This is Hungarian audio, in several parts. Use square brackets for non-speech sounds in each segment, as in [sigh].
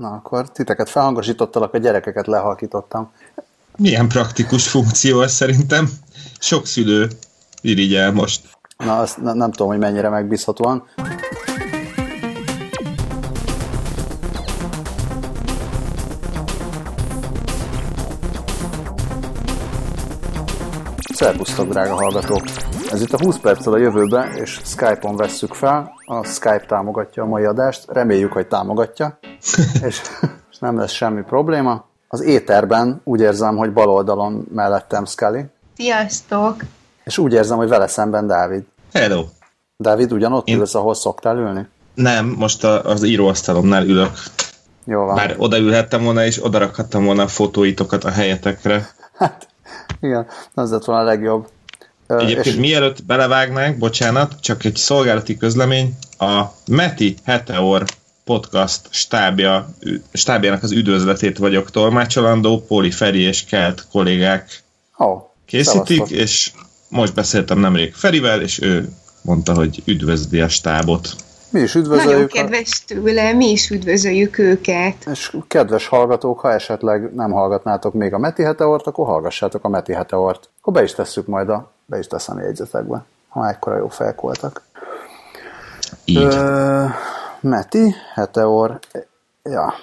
Na, akkor titeket felhangosítottalak, a gyerekeket lehalkítottam. Milyen praktikus funkció ez szerintem? Sok szülő irigyel most. Na, azt ne, nem tudom, hogy mennyire megbízhatóan. Szerbusztok, drága hallgatók! Ez itt a 20 perccel a jövőbe, és Skype-on vesszük fel. A Skype támogatja a mai adást, reméljük, hogy támogatja, [laughs] és, és nem lesz semmi probléma. Az éterben úgy érzem, hogy bal oldalon mellettem Scully, Sziasztok! és úgy érzem, hogy vele szemben Dávid. Hello! Dávid, ugyanott Én- ülsz, ahol szoktál ülni? Nem, most a, az íróasztalomnál ülök. Jó van. Bár odaülhettem volna, és odarakhattam volna a fotóitokat a helyetekre. Hát, igen, az lett volna a legjobb. Egyébként és mielőtt belevágnánk, bocsánat, csak egy szolgálati közlemény, a Meti Heteor podcast stábja, stábjának az üdvözletét vagyok tolmácsolandó, Póli Feri és Kelt kollégák Ó, készítik, szevasztok. és most beszéltem nemrég Ferivel, és ő mondta, hogy üdvözli a stábot. Mi is Nagyon üdvözöljük, a, kedves tőle, mi is üdvözöljük őket. és kedves hallgatók, ha esetleg nem hallgatnátok még a Meti Heteort, akkor hallgassátok a Meti Heteort. Akkor be is tesszük majd a, be is teszem a jegyzetekbe, ha ekkora jó fejek voltak. Így. Ö, Meti, Heteor, ja,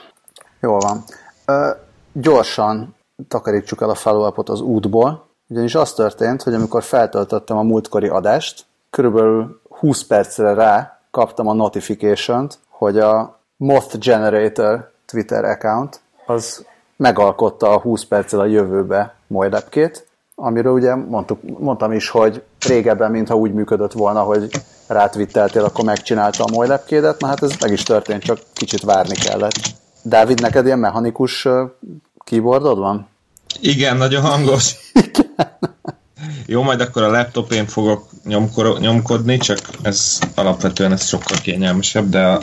jól van. Ö, gyorsan takarítsuk el a follow az útból, ugyanis az történt, hogy amikor feltöltöttem a múltkori adást, körülbelül 20 percre rá kaptam a notification-t, hogy a Moth Generator Twitter account az megalkotta a 20 perccel a jövőbe mojdepkét, amiről ugye mondtuk, mondtam is, hogy régebben, mintha úgy működött volna, hogy rátvitteltél, akkor megcsinálta a mojdepkédet, na hát ez meg is történt, csak kicsit várni kellett. Dávid, neked ilyen mechanikus keyboardod van? Igen, nagyon hangos. Jó, majd akkor a laptopén fogok nyomkor, nyomkodni, csak ez alapvetően ez sokkal kényelmesebb, de a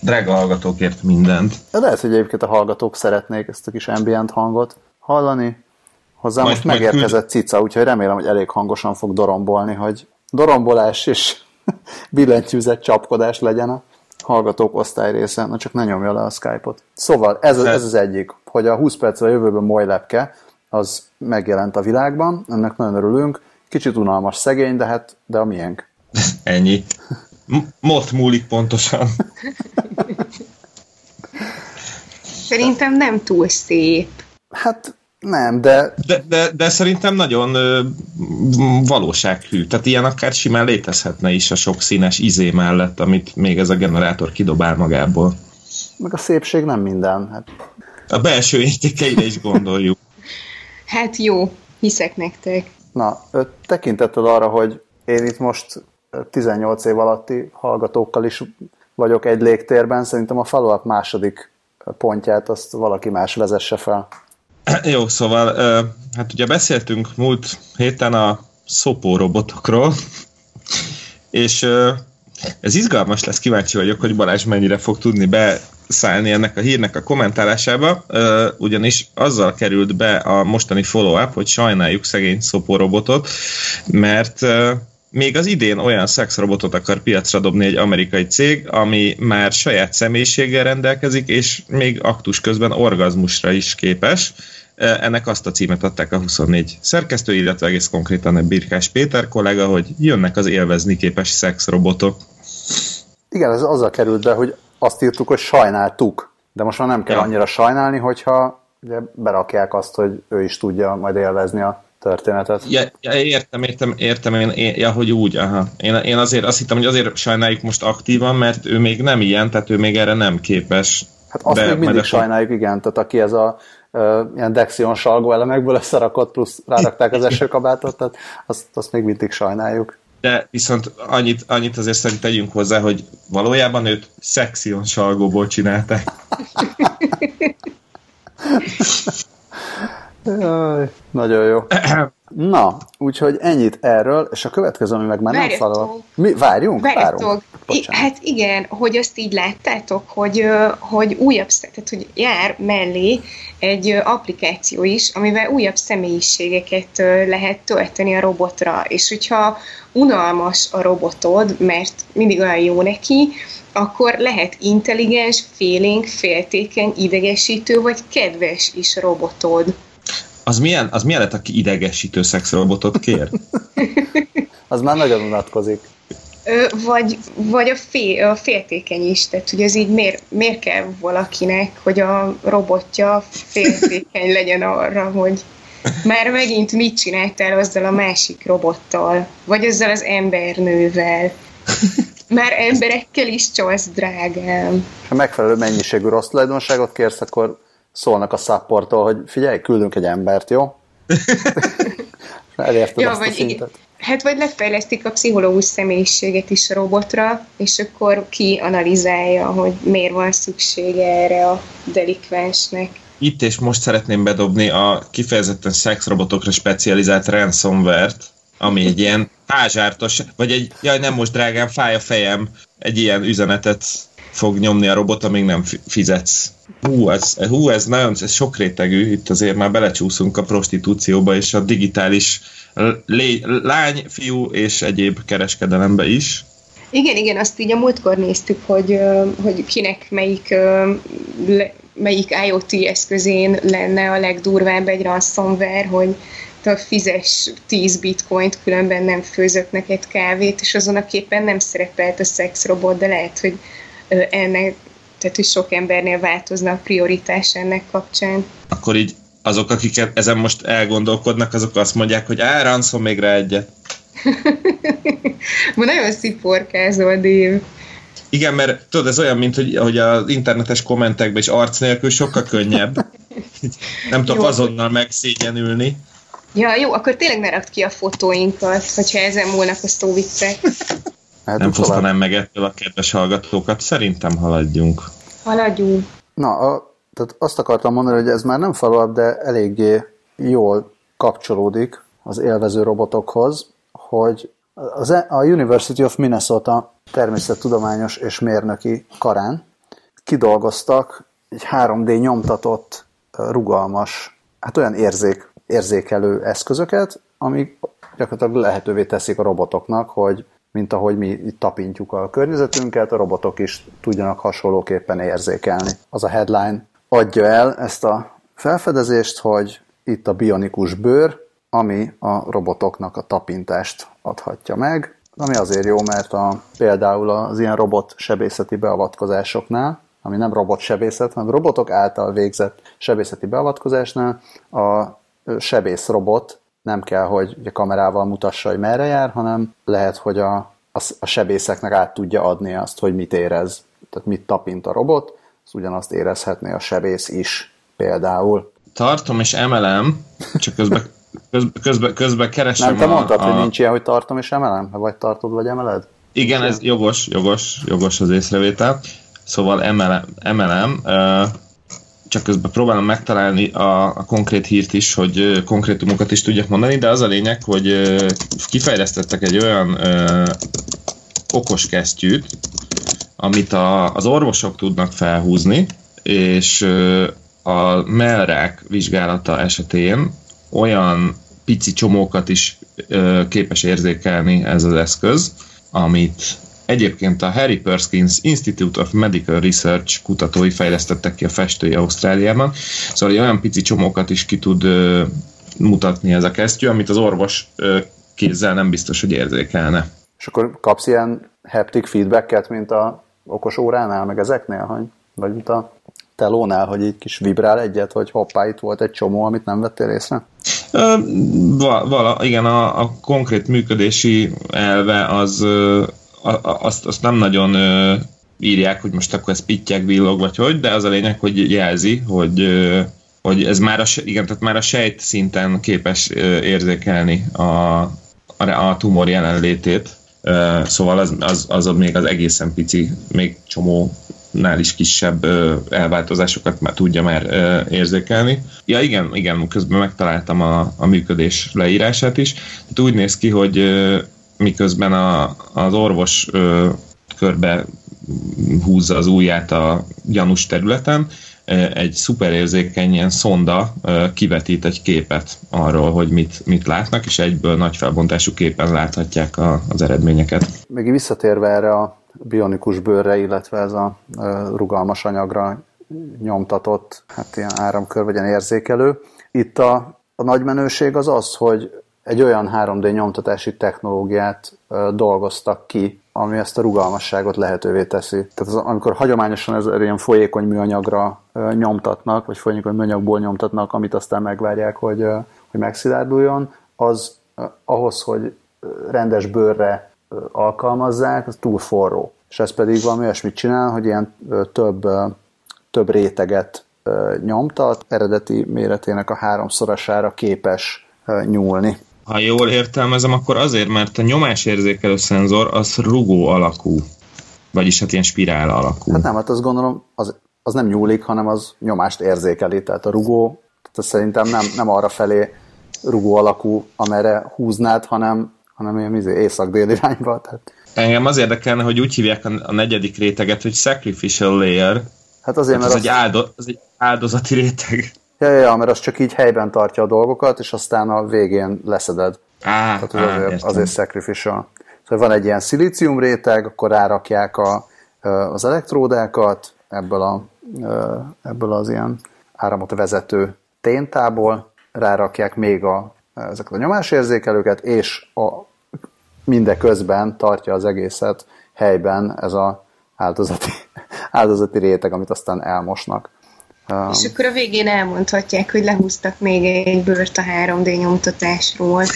drága hallgatókért mindent. De lehet, hogy egyébként a hallgatók szeretnék ezt a kis ambient hangot hallani. Hozzá Majd- most majd megérkezett cica, úgyhogy remélem, hogy elég hangosan fog dorombolni, hogy dorombolás és [laughs] billentyűzet csapkodás legyen a hallgatók osztály része, na csak ne nyomja le a Skype-ot. Szóval ez, ez az egyik, hogy a 20 perccel a jövőben Moilepke, az megjelent a világban, ennek nagyon örülünk, kicsit unalmas szegény, de hát de a miénk. [laughs] Ennyi. M- Mott múlik pontosan. Szerintem nem túl szép. Hát nem, de De, de, de szerintem nagyon ö, valósághű. Tehát ilyen akár simán létezhetne is a sok színes izé mellett, amit még ez a generátor kidobál magából. meg a szépség nem minden. Hát A belső értékeire is gondoljuk. [laughs] Hát jó, hiszek nektek. Na, ö, tekintettel arra, hogy én itt most ö, 18 év alatti hallgatókkal is vagyok egy légtérben, szerintem a follow második pontját azt valaki más vezesse fel. [clears throat] Jó, szóval, hát ugye beszéltünk múlt héten a szopó robotokról, és ez izgalmas lesz, kíváncsi vagyok, hogy Balázs mennyire fog tudni beszállni ennek a hírnek a kommentálásába, ugyanis azzal került be a mostani follow-up, hogy sajnáljuk szegény szopó robotot, mert még az idén olyan szexrobotot akar piacra dobni egy amerikai cég, ami már saját személyiséggel rendelkezik, és még aktus közben orgazmusra is képes. Ennek azt a címet adták a 24 szerkesztő, illetve egész konkrétan a Birkás Péter kollega, hogy jönnek az élvezni képes szexrobotok. Igen, ez azzal került be, hogy azt írtuk, hogy sajnáltuk, de most már nem kell Ja. annyira sajnálni, hogyha ugye berakják azt, hogy ő is tudja majd élvezni a történetet. Ja, ja, értem, értem, értem, én, én, ja, hogy úgy, aha. Én, én azért azt hittem, hogy azért sajnáljuk most aktívan, mert ő még nem ilyen, tehát ő még erre nem képes. Hát azt De még mindig sajnáljuk, igen, tehát aki ez a ö, ilyen Dexion salgó elemekből összerakott, plusz rárakták az esőkabátot, tehát azt, azt még mindig sajnáljuk. De viszont annyit, annyit azért szerint tegyünk hozzá, hogy valójában őt szexion salgóból csinálták. [laughs] Jaj, nagyon jó. [clears throat] Na, úgyhogy ennyit erről, és a következő, ami meg már nem Várjatok. falal. Mi? Várjunk? Várjatok. Várunk. I- hát igen, hogy azt így láttátok, hogy, hogy újabb, tehát hogy jár mellé egy applikáció is, amivel újabb személyiségeket lehet tölteni a robotra, és hogyha unalmas a robotod, mert mindig olyan jó neki, akkor lehet intelligens, félénk, féltékeny, idegesítő vagy kedves is robotod. Az milyen, az milyen lett, aki idegesítő szexrobotot kér? [laughs] Az már nagyon unatkozik. Ö, vagy, vagy a, fél, a féltékeny is, tehát hogy ez így miért, miért kell valakinek, hogy a robotja féltékeny legyen arra, hogy már megint mit csináltál azzal a másik robottal, vagy azzal az embernővel. Már emberekkel is csalsz, drágám. Ha megfelelő mennyiségű rossz tulajdonságot kérsz, akkor szólnak a supporttól, hogy figyelj, küldünk egy embert, jó? [laughs] Elérted Ja, azt a vagy igen. szintet. Hát vagy lefejlesztik a pszichológus személyiséget is a robotra, és akkor ki analizálja, hogy miért van szüksége erre a delikvensnek. Itt és most szeretném bedobni a kifejezetten szexrobotokra specializált ransomware-t, ami egy ilyen ázsártos, vagy egy, jaj nem most drágám, fáj a fejem, egy ilyen üzenetet fog nyomni a robot, amíg nem fi- fizetsz. Hú, ez, hú, ez nagyon ez sok rétegű, itt azért már belecsúszunk a prostitúcióba és a digitális lány, fiú és egyéb kereskedelembe is. Igen, igen, azt így a múltkor néztük, hogy, hogy kinek melyik, melyik IoT eszközén lenne a legdurvább egy ransomware, hogy te fizes 10 bitcoint, különben nem főzök neked kávét, és azon a képen nem szerepelt a szexrobot, de lehet, hogy ennek, tehát hogy sok embernél változna a prioritás ennek kapcsán. Akkor így azok, akik ezen most elgondolkodnak, azok azt mondják, hogy á, ransom még rá egyet. [laughs] Ma nagyon sziporkázol, Dév. Igen, mert tudod, ez olyan, mint hogy, hogy az internetes kommentekben is arc nélkül sokkal könnyebb. [laughs] Nem tudok Jó. azonnal megszégyenülni. Ja, jó, akkor tényleg ne rakd ki a fotóinkat, hogyha ezen múlnak a szóviccek. [laughs] Hát Nem tovább. fosztanám meg ettől a kedves hallgatókat. Szerintem haladjunk. Haladjunk. Na, a, tehát azt akartam mondani, hogy ez már nem follow de eléggé jól kapcsolódik az élvező robotokhoz, hogy az, E- a University of Minnesota természettudományos és mérnöki karán kidolgoztak egy 3D nyomtatott, rugalmas, hát olyan érzék, érzékelő eszközöket, amik gyakorlatilag lehetővé teszik a robotoknak, hogy mint ahogy mi itt tapintjuk a környezetünket, a robotok is tudjanak hasonlóképpen érzékelni. Az a headline adja el ezt a felfedezést, hogy itt a bionikus bőr, ami a robotoknak a tapintást adhatja meg, ami azért jó, mert a, például az ilyen robot sebészeti beavatkozásoknál, ami nem robot sebészet, hanem robotok által végzett sebészeti beavatkozásnál a sebész robot nem kell, hogy a kamerával mutassa, hogy merre jár, hanem lehet, hogy a, a, a sebészeknek át tudja adni azt, hogy mit érez. Tehát mit tapint a robot, az ugyanazt érezhetné a sebész is például. Tartom és emelem, csak közben, közben, közben, közben keresem Nem te a, mondtad, a... hogy nincs ilyen, hogy tartom és emelem? Vagy tartod, vagy emeled? Igen, ez jogos, jogos, jogos az észrevétel. Szóval emelem, emelem ö, csak közben próbálom megtalálni a, a konkrét hírt is, hogy ö, konkrétumokat is tudjak mondani, de az a lényeg, hogy ö, kifejlesztettek egy olyan ö, okos kesztyűt, amit a, az orvosok tudnak felhúzni, és ö, a mellrák vizsgálata esetén olyan pici csomókat is ö, képes érzékelni ez az eszköz, amit egyébként a Harry Perkins Institute of Medical Research kutatói fejlesztettek ki a festői Ausztráliában. Szóval egy olyan pici csomókat is ki tud ö, mutatni ez a kesztyű, amit az orvos ö, kézzel nem biztos, hogy érzékelne. És akkor kapsz ilyen haptic feedbacket, mint a okos óránál, meg ezeknél, hogy, vagy mint a telónál, hogy így kis vibrál egyet, hogy hoppá, itt volt egy csomó, amit nem vettél észre? Ö, vala, igen, a, a konkrét működési elve az azt, azt nem nagyon ö, írják, hogy most akkor ez pittyeg, villog, vagy hogy, de az a lényeg, hogy jelzi, hogy ö, hogy ez már a, igen, tehát már a sejt szinten képes ö, érzékelni a, a, a tumor jelenlétét. Ö, Szóval az, az, az még az egészen pici, még csomó nál is kisebb elváltozásokat már tudja már érzékelni. Ja igen, igen, közben megtaláltam a, a működés leírását is. Tehát úgy néz ki, hogy miközben a, az orvos körbe húzza az ujját a gyanús területen, egy szuperérzékeny ilyen szonda kivetít egy képet arról, hogy mit, mit látnak, és egyből nagy felbontású képen láthatják a, az eredményeket. Még visszatérve erre a bionikus bőrre, illetve ez a rugalmas anyagra nyomtatott, hát ilyen áramkör vagy ilyen érzékelő. Itt a, a nagy menőség az az, hogy egy olyan 3D nyomtatási technológiát dolgoztak ki, ami ezt a rugalmasságot lehetővé teszi. Tehát az, amikor hagyományosan ez ilyen folyékony műanyagra nyomtatnak, vagy folyékony műanyagból nyomtatnak, amit aztán megvárják, hogy, hogy megszilárduljon, az ahhoz, hogy rendes bőrre alkalmazzák, az túl forró. És ez pedig valami olyasmit csinál, hogy ilyen több, több réteget nyomtat, eredeti méretének a háromszorosára képes nyúlni. Ha jól értelmezem, akkor azért, mert a nyomásérzékelő szenzor az rugó alakú. Vagyis hát ilyen spirál alakú. Hát nem, hát azt gondolom, az, az nem nyúlik, hanem az nyomást érzékeli. Tehát a rugó, tehát szerintem nem, nem arra felé rugó alakú, amerre húznád, hanem, hanem ilyen izé, észak-dél irányba. Tehát. Engem az érdekelne, hogy úgy hívják a, a negyedik réteget, hogy sacrificial layer. Hát azért, mert az, az, egy áldo, az egy áldozati réteg. Ja, ja, ja, mert az csak így helyben tartja a dolgokat, és aztán a végén leszeded. Á, Tehát az á, azért, azért sacrificial. Szóval van egy ilyen szilícium réteg, akkor rárakják a, az elektródákat ebből, a, ebből az ilyen áramot vezető téntából, rárakják még a, ezeket a nyomásérzékelőket, és a, mindeközben tartja az egészet helyben ez a áldozati, [laughs] áldozati réteg, amit aztán elmosnak. Um, és akkor a végén elmondhatják, hogy lehúztak még egy bőrt a 3D nyomtatásról. [laughs]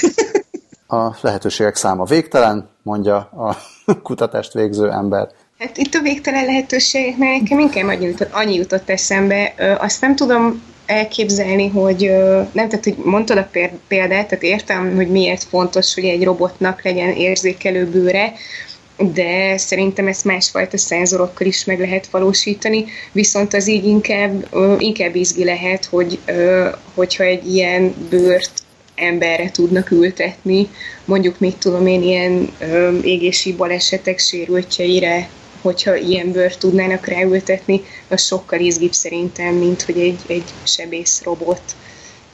A lehetőségek száma végtelen, mondja a [laughs] kutatást végző ember. Hát itt a végtelen lehetőségeknél nekem inkább annyi jutott, annyi jutott eszembe. Azt nem tudom elképzelni, hogy nem, tehát hogy mondtad a példát, tehát értem, hogy miért fontos, hogy egy robotnak legyen érzékelő bőre, de szerintem ezt másfajta szenzorokkal is meg lehet valósítani, viszont az így inkább, inkább izgi lehet, hogy, hogyha egy ilyen bőrt emberre tudnak ültetni, mondjuk mit tudom én, ilyen égési balesetek sérültjeire, hogyha ilyen bőrt tudnának ráültetni, az sokkal izgibb szerintem, mint hogy egy, egy sebész robot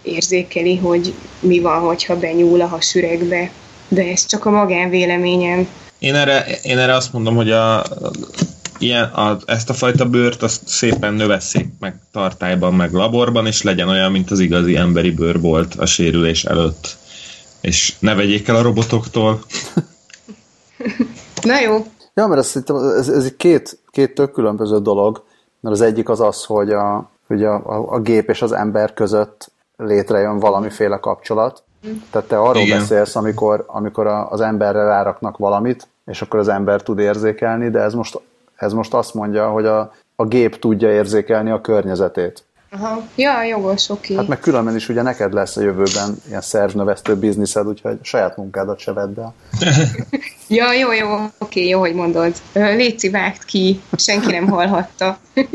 érzékeli, hogy mi van, hogyha benyúl a hasüregbe. De ez csak a magánvéleményem. Én erre, én erre azt mondom, hogy a, ilyen, a, ezt a fajta bőrt azt szépen növesszék meg tartályban, meg laborban, és legyen olyan, mint az igazi emberi bőr volt a sérülés előtt. És ne vegyék el a robotoktól. [laughs] Na jó. Ja, mert ez, ez, ez két, két tök különböző dolog, mert az egyik az az, hogy a, hogy a, a, a gép és az ember között létrejön valamiféle kapcsolat, tehát te arról Igen. beszélsz, amikor, amikor az emberre ráraknak valamit, és akkor az ember tud érzékelni, de ez most, ez most azt mondja, hogy a, a gép tudja érzékelni a környezetét. Aha. Ja, jogos, oké. Okay. Hát meg különben is ugye neked lesz a jövőben ilyen szervnövesztő bizniszed, úgyhogy saját munkádat se vedd el. [laughs] ja, jó, jó, oké, okay, jó, hogy mondod. Léci vágt ki, senki nem hallhatta. [laughs]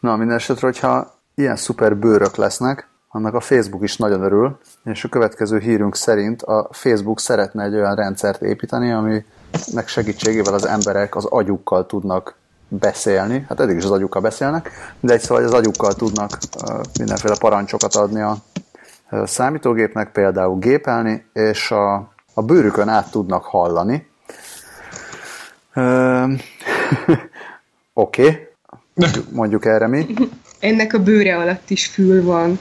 Na, minden esetre, hogyha ilyen szuper bőrök lesznek, annak a Facebook is nagyon örül, és a következő hírünk szerint a Facebook szeretne egy olyan rendszert építeni, aminek segítségével az emberek az agyukkal tudnak beszélni, hát eddig is az agyukkal beszélnek, de egy szóval az agyukkal tudnak mindenféle parancsokat adni a számítógépnek, például gépelni, és a, a bőrükön át tudnak hallani. [laughs] Oké, okay. mondjuk erre mi. Ennek a bőre alatt is fül van.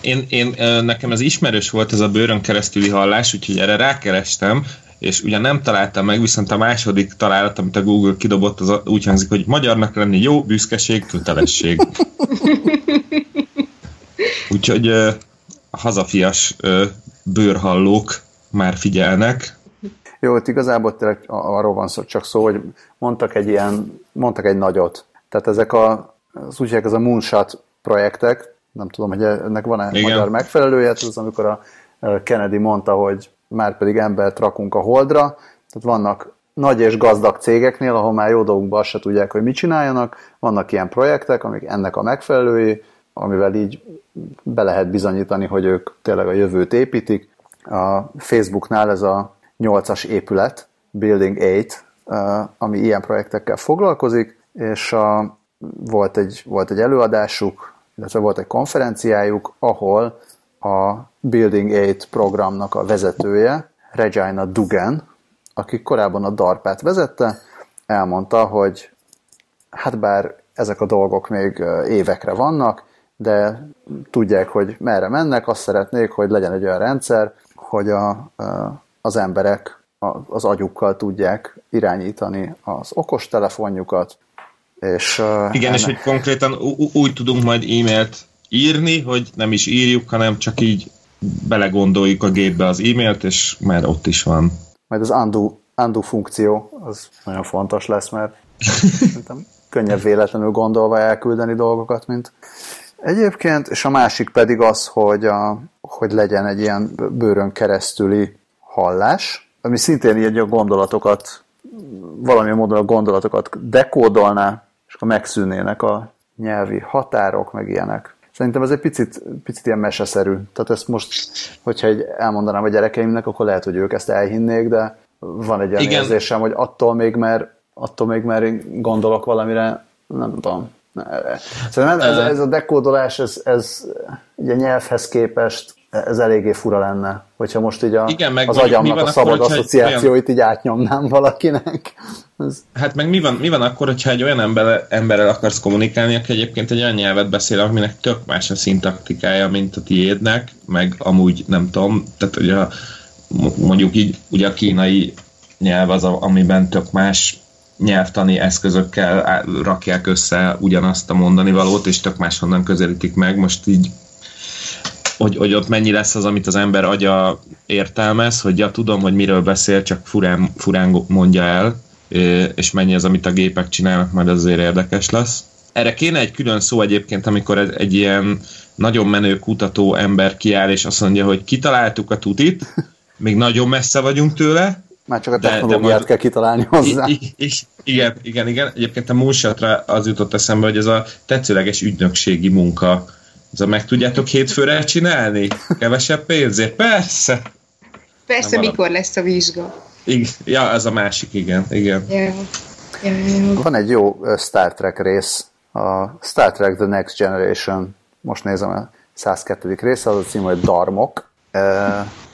Én, én, nekem ez ismerős volt ez a bőrön keresztüli hallás, úgyhogy erre rákerestem, és ugye nem találtam meg, viszont a második találat, amit a Google kidobott, az úgy hangzik, hogy magyarnak lenni jó, büszkeség, kötelesség. [laughs] Úgyhogy a hazafias bőrhallók már figyelnek. Jó, itt igazából tényleg arról van szó, csak szó, hogy mondtak egy ilyen, mondtak egy nagyot. Tehát ezek a, az úgy ez a moonshot projektek, nem tudom, hogy ennek van-e Igen. magyar megfelelője, ez az, amikor a Kennedy mondta, hogy már pedig embert rakunk a holdra, tehát vannak nagy és gazdag cégeknél, ahol már jó dolgunkban azt se tudják, hogy mit csináljanak, vannak ilyen projektek, amik ennek a megfelelői, amivel így be lehet bizonyítani, hogy ők tényleg a jövőt építik. A Facebooknál ez a 8-as épület, Building 8, ami ilyen projektekkel foglalkozik, és a, volt, egy, volt egy előadásuk, illetve volt egy konferenciájuk, ahol a Building 8 programnak a vezetője, Regina Dugan, aki korábban a DARPát vezette, elmondta, hogy hát bár ezek a dolgok még évekre vannak, de tudják, hogy merre mennek, azt szeretnék, hogy legyen egy olyan rendszer, hogy a, az emberek az agyukkal tudják irányítani az okos telefonjukat, és... Igen, ennek... és hogy konkrétan úgy tudunk majd e-mailt írni, hogy nem is írjuk, hanem csak így belegondoljuk a gépbe az e-mailt, és már ott is van. Majd az undo, undo funkció, az nagyon fontos lesz, mert könnyebb véletlenül gondolva elküldeni dolgokat, mint egyébként, és a másik pedig az, hogy, a, hogy legyen egy ilyen bőrön keresztüli hallás, ami szintén így a gondolatokat, valamilyen módon a gondolatokat dekódolná, és akkor megszűnnének a nyelvi határok, meg ilyenek. Szerintem ez egy picit, picit ilyen meseszerű. Tehát ezt most, hogyha egy elmondanám a gyerekeimnek, akkor lehet, hogy ők ezt elhinnék, de van egy olyan Igen. érzésem, hogy attól még, mert, attól még, mert gondolok valamire, nem tudom. Szerintem ez, ez a dekódolás, ez, ez ugye nyelvhez képest ez eléggé fura lenne, hogyha most így a, Igen, meg az agyamnak a szabad akkor, asszociációit olyan... így átnyomnám valakinek. Ez... Hát meg mi van, mi van akkor, hogyha egy olyan ember, emberrel akarsz kommunikálni, aki egyébként egy olyan nyelvet beszél, aminek tök más a szintaktikája, mint a tiédnek, meg amúgy nem tudom, tehát ugye mondjuk így ugye a kínai nyelv az, amiben tök más nyelvtani eszközökkel rakják össze ugyanazt a mondani valót, és tök máshonnan közelítik meg. Most így hogy, hogy ott mennyi lesz az, amit az ember agya értelmez, hogy ja, tudom, hogy miről beszél, csak furán, furán mondja el, és mennyi az, amit a gépek csinálnak, majd azért érdekes lesz. Erre kéne egy külön szó egyébként, amikor egy ilyen nagyon menő kutató ember kiáll, és azt mondja, hogy kitaláltuk a tutit, még nagyon messze vagyunk tőle, már csak a technológiát de, de majd, kell kitalálni hozzá. I, I, igen, igen, igen. Egyébként a Moonshot-ra az jutott eszembe, hogy ez a tetszőleges ügynökségi munka ez a meg tudjátok hétfőre csinálni? Kevesebb pénzért? Persze! Persze, Nem mikor lesz a vizsga? Igen, ja, ez a másik, igen. igen. Yeah. Van egy jó Star Trek rész, a Star Trek The Next Generation, most nézem a 102. része, az a cím, hogy Darmok.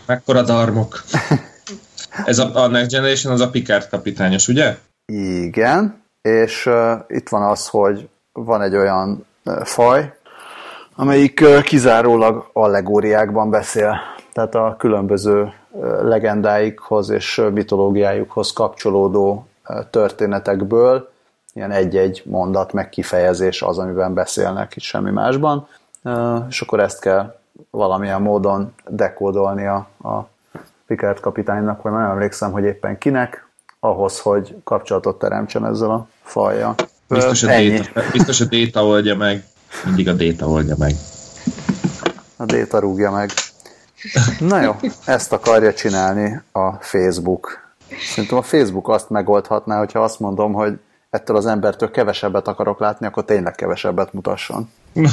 Mekkora Darmok? Ez a, a Next Generation az a Picard kapitányos, ugye? Igen, és uh, itt van az, hogy van egy olyan uh, faj, amelyik kizárólag allegóriákban beszél, tehát a különböző legendáikhoz és mitológiájukhoz kapcsolódó történetekből ilyen egy-egy mondat, meg kifejezés az, amiben beszélnek, itt semmi másban, és akkor ezt kell valamilyen módon dekódolni a, a Picard kapitánynak, vagy nem emlékszem, hogy éppen kinek, ahhoz, hogy kapcsolatot teremtsen ezzel a fajjal. Biztos a, déta, biztos a déta oldja meg. Mindig a déta oldja meg. A déta rúgja meg. Na jó, ezt akarja csinálni a Facebook. Szerintem a Facebook azt megoldhatná, hogyha azt mondom, hogy ettől az embertől kevesebbet akarok látni, akkor tényleg kevesebbet mutasson. [laughs]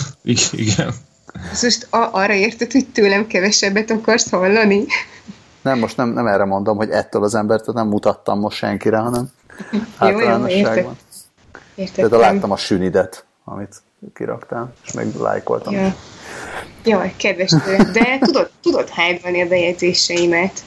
Igen. Most arra érted, hogy tőlem kevesebbet akarsz hallani? Nem, most nem, nem erre mondom, hogy ettől az embertől nem mutattam most senkire, hanem általánosságban. Például láttam a sünidet, amit kiraktál, és meg lájkoltam. Ja. Jaj, kedves tőle. De tudod, tudod hányolni a bejegyzéseimet?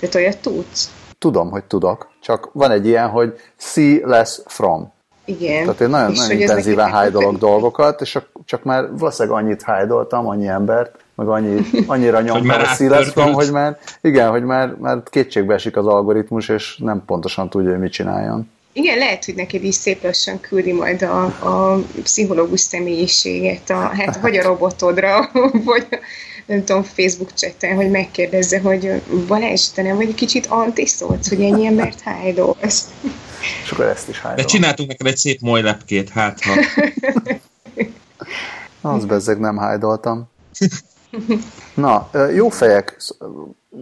Tehát olyat tudsz? Tudom, hogy tudok. Csak van egy ilyen, hogy see less from. Igen. Tehát én nagyon, nagyon intenzíven hájdolok dolgokat, és csak már valószínűleg annyit hájdoltam, annyi embert, meg annyi, annyira [laughs] nyomtam a szílesztom, hogy már, igen, hogy már, már kétségbe esik az algoritmus, és nem pontosan tudja, hogy mit csináljon. Igen, lehet, hogy neked is szép lassan küldi majd a, a pszichológus személyiséget, a, hát vagy a robotodra, [laughs] vagy nem tudom, Facebook chatten, hogy megkérdezze, hogy Balázs, te nem vagy kicsit antiszolc, hogy ennyi embert hájdolsz. [laughs] És akkor ezt is hájdol. De csináltunk neked egy szép lepkét, hát ha. Az bezzeg nem hájdoltam. [laughs] Na, jó fejek,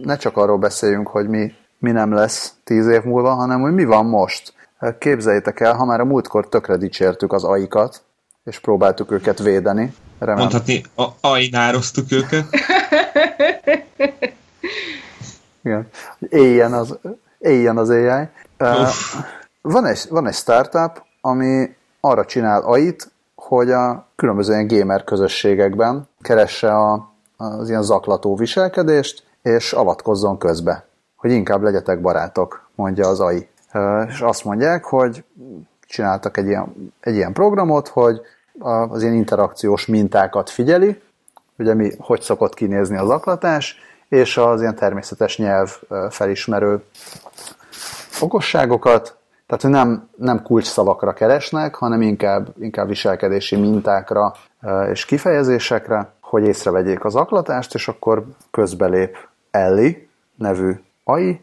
ne csak arról beszéljünk, hogy mi mi nem lesz tíz év múlva, hanem hogy mi van most. Képzeljétek el, ha már a múltkor tökre dicsértük az aikat, és próbáltuk őket védeni. Remélem. Mondhatni, a ainároztuk őket. [laughs] Igen. Éljen az, éljen az AI. Uh, van, egy, van egy startup, ami arra csinál AI-t, hogy a különböző ilyen gamer közösségekben keresse a, az ilyen zaklató viselkedést, és avatkozzon közbe, hogy inkább legyetek barátok, mondja az AI. És azt mondják, hogy csináltak egy ilyen, egy ilyen programot, hogy az ilyen interakciós mintákat figyeli, ugye mi, hogy szokott kinézni az aklatás, és az ilyen természetes nyelv felismerő okosságokat, tehát hogy nem, nem kulcs szavakra keresnek, hanem inkább, inkább viselkedési mintákra és kifejezésekre, hogy észrevegyék az aklatást, és akkor közbelép Ellie nevű AI,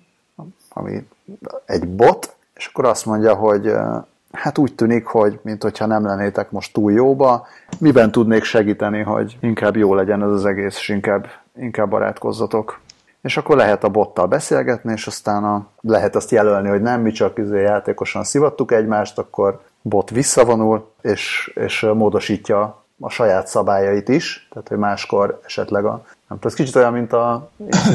ami egy bot, és akkor azt mondja, hogy hát úgy tűnik, hogy mint hogyha nem lennétek most túl jóba, miben tudnék segíteni, hogy inkább jó legyen ez az egész, és inkább, inkább barátkozzatok. És akkor lehet a bottal beszélgetni, és aztán a, lehet azt jelölni, hogy nem, mi csak izé játékosan szivattuk egymást, akkor bot visszavonul, és, és módosítja a saját szabályait is, tehát hogy máskor esetleg a, nem ez kicsit olyan, mint a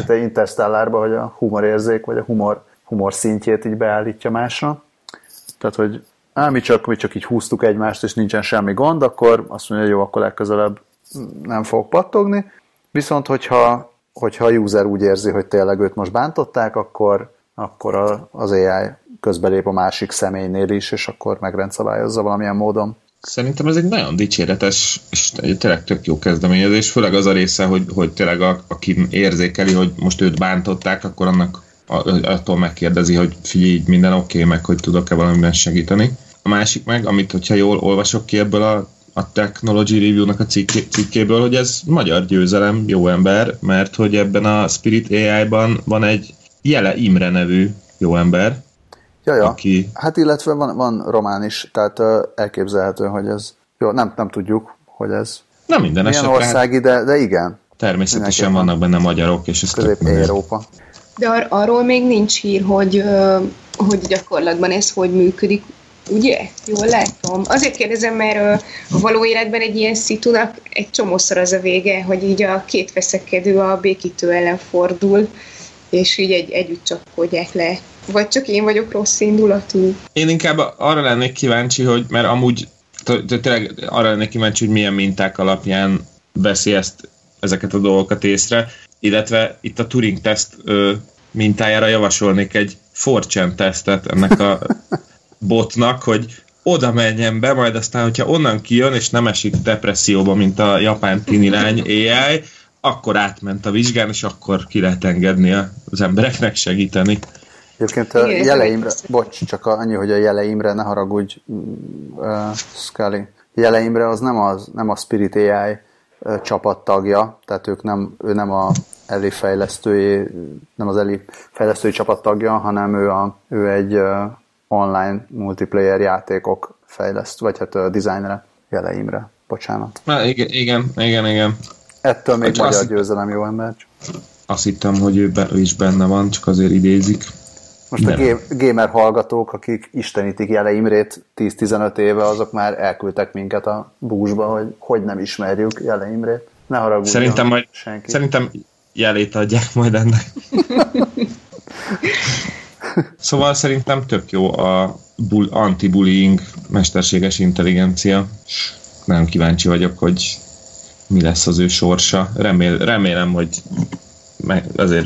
Interstellárban, hogy a humorérzék, vagy a humor, humor szintjét így beállítja másra. Tehát, hogy á, mi csak, mi csak így húztuk egymást, és nincsen semmi gond, akkor azt mondja, hogy jó, akkor legközelebb nem fog pattogni. Viszont, hogyha, hogyha a user úgy érzi, hogy tényleg őt most bántották, akkor, akkor az AI közbelép a másik személynél is, és akkor megrendszabályozza valamilyen módon. Szerintem ez egy nagyon dicséretes, és tényleg tök jó kezdeményezés, főleg az a része, hogy, hogy tényleg a, aki érzékeli, hogy most őt bántották, akkor annak attól megkérdezi, hogy figyelj, így minden oké, okay, meg hogy tudok-e valamiben segíteni. A másik meg, amit hogyha jól olvasok ki ebből a, a Technology Review-nak a cikké, cikkéből, hogy ez magyar győzelem, jó ember, mert hogy ebben a Spirit AI-ban van egy Jele Imre nevű jó ember, Ja, ja. Aki... Hát illetve van, van román is, tehát uh, elképzelhető, hogy ez, jó, nem, nem tudjuk, hogy ez nem minden milyen esetre. országi, de, de igen. Természetesen vannak benne magyarok, és ez Közép-Európa. De ar- arról még nincs hír, hogy, hogy gyakorlatban ez hogy működik, ugye? Jól látom. Azért kérdezem, mert a való életben egy ilyen szitunak egy csomószor az a vége, hogy így a két veszekedő a békítő ellen fordul, és így egy, együtt csapkodják le. Vagy csak én vagyok rossz indulatú? Én inkább arra lennék kíváncsi, hogy, mert amúgy tényleg arra lennék kíváncsi, hogy milyen minták alapján veszi ezt, ezeket a dolgokat észre, illetve itt a Turing teszt mintájára javasolnék egy fortune tesztet ennek a botnak, hogy oda menjen be, majd aztán, hogyha onnan kijön, és nem esik depresszióba, mint a japán tini lány AI, akkor átment a vizsgán, és akkor ki lehet engedni az embereknek segíteni. Egyébként a jeleimre, bocs, csak annyi, hogy a jeleimre, ne haragudj, uh, Scully. Jeleimre az nem, az nem a Spirit AI uh, csapattagja, tehát ők nem, ő nem a Eli fejlesztői, nem az Eli fejlesztői csapattagja, hanem ő, a, ő egy online multiplayer játékok fejleszt, vagy hát uh, designere jeleimre. Bocsánat. Na, igen, igen, igen, igen. Ettől még magyar azt győzelem jó ember. Azt hittem, hogy ő, be, ő is benne van, csak azért idézik. Most Nem. a gamer hallgatók, akik istenítik Jele Imrét 10-15 éve, azok már elküldtek minket a búzsba, hogy hogy nem ismerjük Jele Imrét. Ne haragudjon Szerintem majd, senki. Szerintem jelét adják majd ennek. [laughs] szóval szerintem tök jó a anti-bullying mesterséges intelligencia. Nagyon kíváncsi vagyok, hogy mi lesz az ő sorsa. Remél, remélem, hogy azért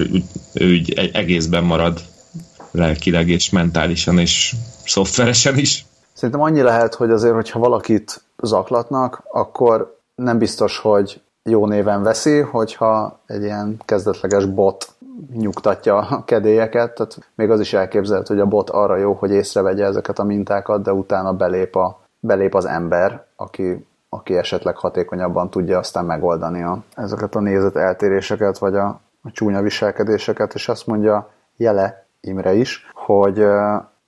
ő úgy egészben marad lelkileg és mentálisan és szoftveresen is. Szerintem annyi lehet, hogy azért, hogyha valakit zaklatnak, akkor nem biztos, hogy jó néven veszi, hogyha egy ilyen kezdetleges bot nyugtatja a kedélyeket, tehát még az is elképzelhető, hogy a bot arra jó, hogy észrevegye ezeket a mintákat, de utána belép, a, belép az ember, aki, aki esetleg hatékonyabban tudja aztán megoldani a, ezeket a nézet eltéréseket, vagy a, a csúnya viselkedéseket, és azt mondja Jele Imre is, hogy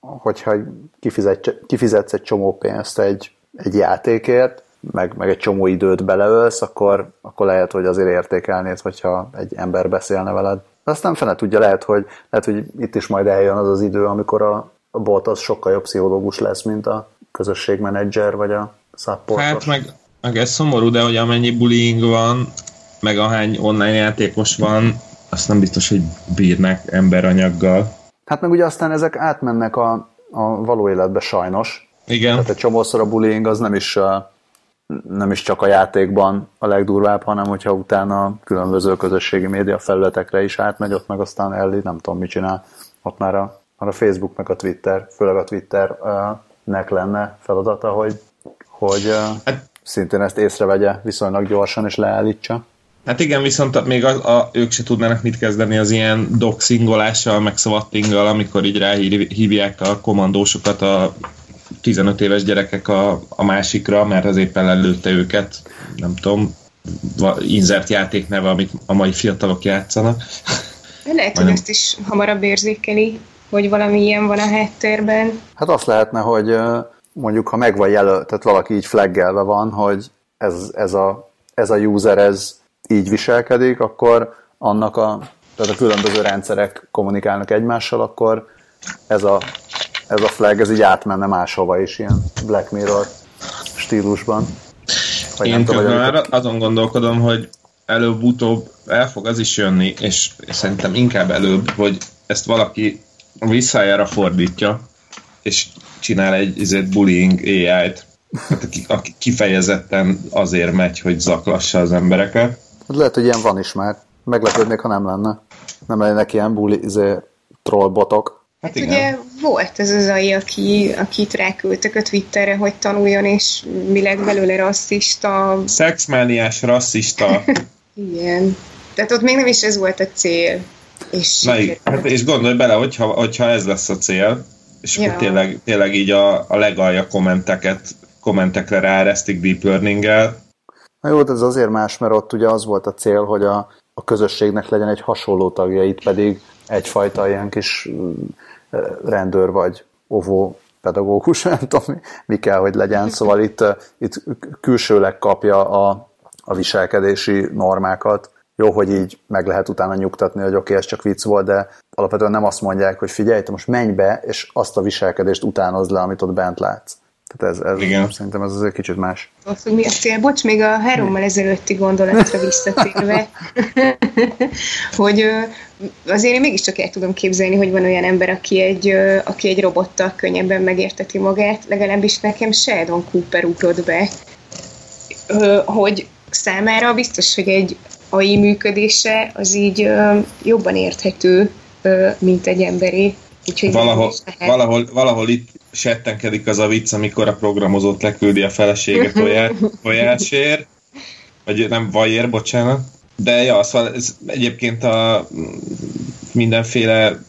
hogyha kifizet, kifizetsz egy csomó pénzt egy, egy játékért, meg, meg egy csomó időt beleölsz, akkor, akkor lehet, hogy azért értékelnéd, hogyha egy ember beszélne veled. De aztán fene tudja, lehet hogy, lehet, hogy itt is majd eljön az az idő, amikor a, a bot az sokkal jobb pszichológus lesz, mint a közösségmenedzser, vagy a support Hát meg, meg ez szomorú, de hogy amennyi bullying van, meg ahány online játékos van, azt nem biztos, hogy bírnak emberanyaggal. Hát meg ugye aztán ezek átmennek a, a való életbe sajnos. Igen. Tehát egy csomószor a bullying az nem is, nem is csak a játékban a legdurvább, hanem hogyha utána különböző közösségi média felületekre is átmegy, ott meg aztán Ellie nem tudom mit csinál. Ott már a, már a Facebook meg a Twitter, főleg a Twitternek lenne feladata, hogy, hogy hát, szintén ezt észrevegye viszonylag gyorsan és leállítsa. Hát igen, viszont még a, a, ők se tudnának mit kezdeni az ilyen doxingolással, meg swattinggal, amikor így ráhívják a kommandósokat a 15 éves gyerekek a, a másikra, mert az éppen lelőtte őket, nem tudom, inzert játék neve, amit a mai fiatalok játszanak. Lehet, hogy ezt is hamarabb érzékeli, hogy valami ilyen van a háttérben. Hát azt lehetne, hogy mondjuk, ha meg van jelölt, tehát valaki így flaggelve van, hogy ez, ez, a, ez a user, ez így viselkedik, akkor annak a, tehát a különböző rendszerek kommunikálnak egymással, akkor ez a, ez a flag, ez így átmenne máshova is, ilyen Black Mirror stílusban. Vagy Én tudom, már azon gondolkodom, hogy előbb-utóbb el fog az is jönni, és, és szerintem inkább előbb, hogy ezt valaki visszájára fordítja, és csinál egy ezért bullying AI-t, hát aki, aki kifejezetten azért megy, hogy zaklassa az embereket, Hát lehet, hogy ilyen van is már. Meglepődnék, ha nem lenne. Nem lennének ilyen bully, izé, trollbotok. Hát, hát ugye volt ez az AI, aki, akit ráküldtek a Twitterre, hogy tanuljon, és mi lett belőle rasszista. Szexmániás rasszista. [laughs] Igen. Tehát ott még nem is ez volt a cél. És, Na, hát, és gondolj bele, hogyha, hogyha ez lesz a cél, és ja. akkor tényleg, tényleg így a, a legalja kommenteket, kommentekre ráeresztik deep learning-el, Na jó, ez azért más, mert ott ugye az volt a cél, hogy a, a közösségnek legyen egy hasonló tagja, itt pedig egyfajta ilyen kis rendőr vagy óvó pedagógus, [laughs] nem tudom, mi kell, hogy legyen. [laughs] Szóval itt, itt külsőleg kapja a, a viselkedési normákat. Jó, hogy így meg lehet utána nyugtatni, hogy oké, okay, ez csak vicc volt, de alapvetően nem azt mondják, hogy figyelj, te most menj be, és azt a viselkedést utánozd le, amit ott bent látsz. Tehát ez, ez Igen. szerintem ez azért kicsit más. Azt, hogy mi a cél? Bocs, még a hárommal ezelőtti gondolatra visszatérve, [laughs] hogy azért én mégiscsak el tudom képzelni, hogy van olyan ember, aki egy, aki egy robottal könnyebben megérteti magát, legalábbis nekem Sheldon Cooper ugrott be, hogy számára biztos, hogy egy AI működése az így jobban érthető, mint egy emberi. Úgyhogy valahol, valahol, valahol itt settenkedik az a vicc, amikor a programozót leküldi a felesége [laughs] tojásért, vagy nem vajér, bocsánat. De ja, szóval ez egyébként a mindenféle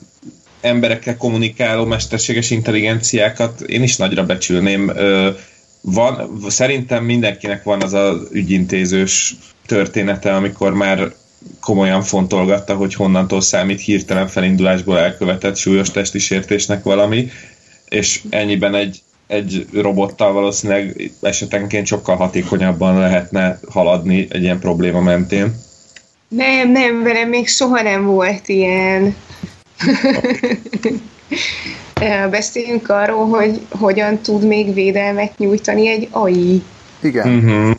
emberekkel kommunikáló mesterséges intelligenciákat én is nagyra becsülném. Van, szerintem mindenkinek van az az ügyintézős története, amikor már komolyan fontolgatta, hogy honnantól számít hirtelen felindulásból elkövetett súlyos testi sértésnek valami, és ennyiben egy, egy robottal valószínűleg esetenként sokkal hatékonyabban lehetne haladni egy ilyen probléma mentén. Nem, nem, velem még soha nem volt ilyen. [laughs] [laughs] Beszéljünk arról, hogy hogyan tud még védelmet nyújtani egy AI. Igen. Uh-huh.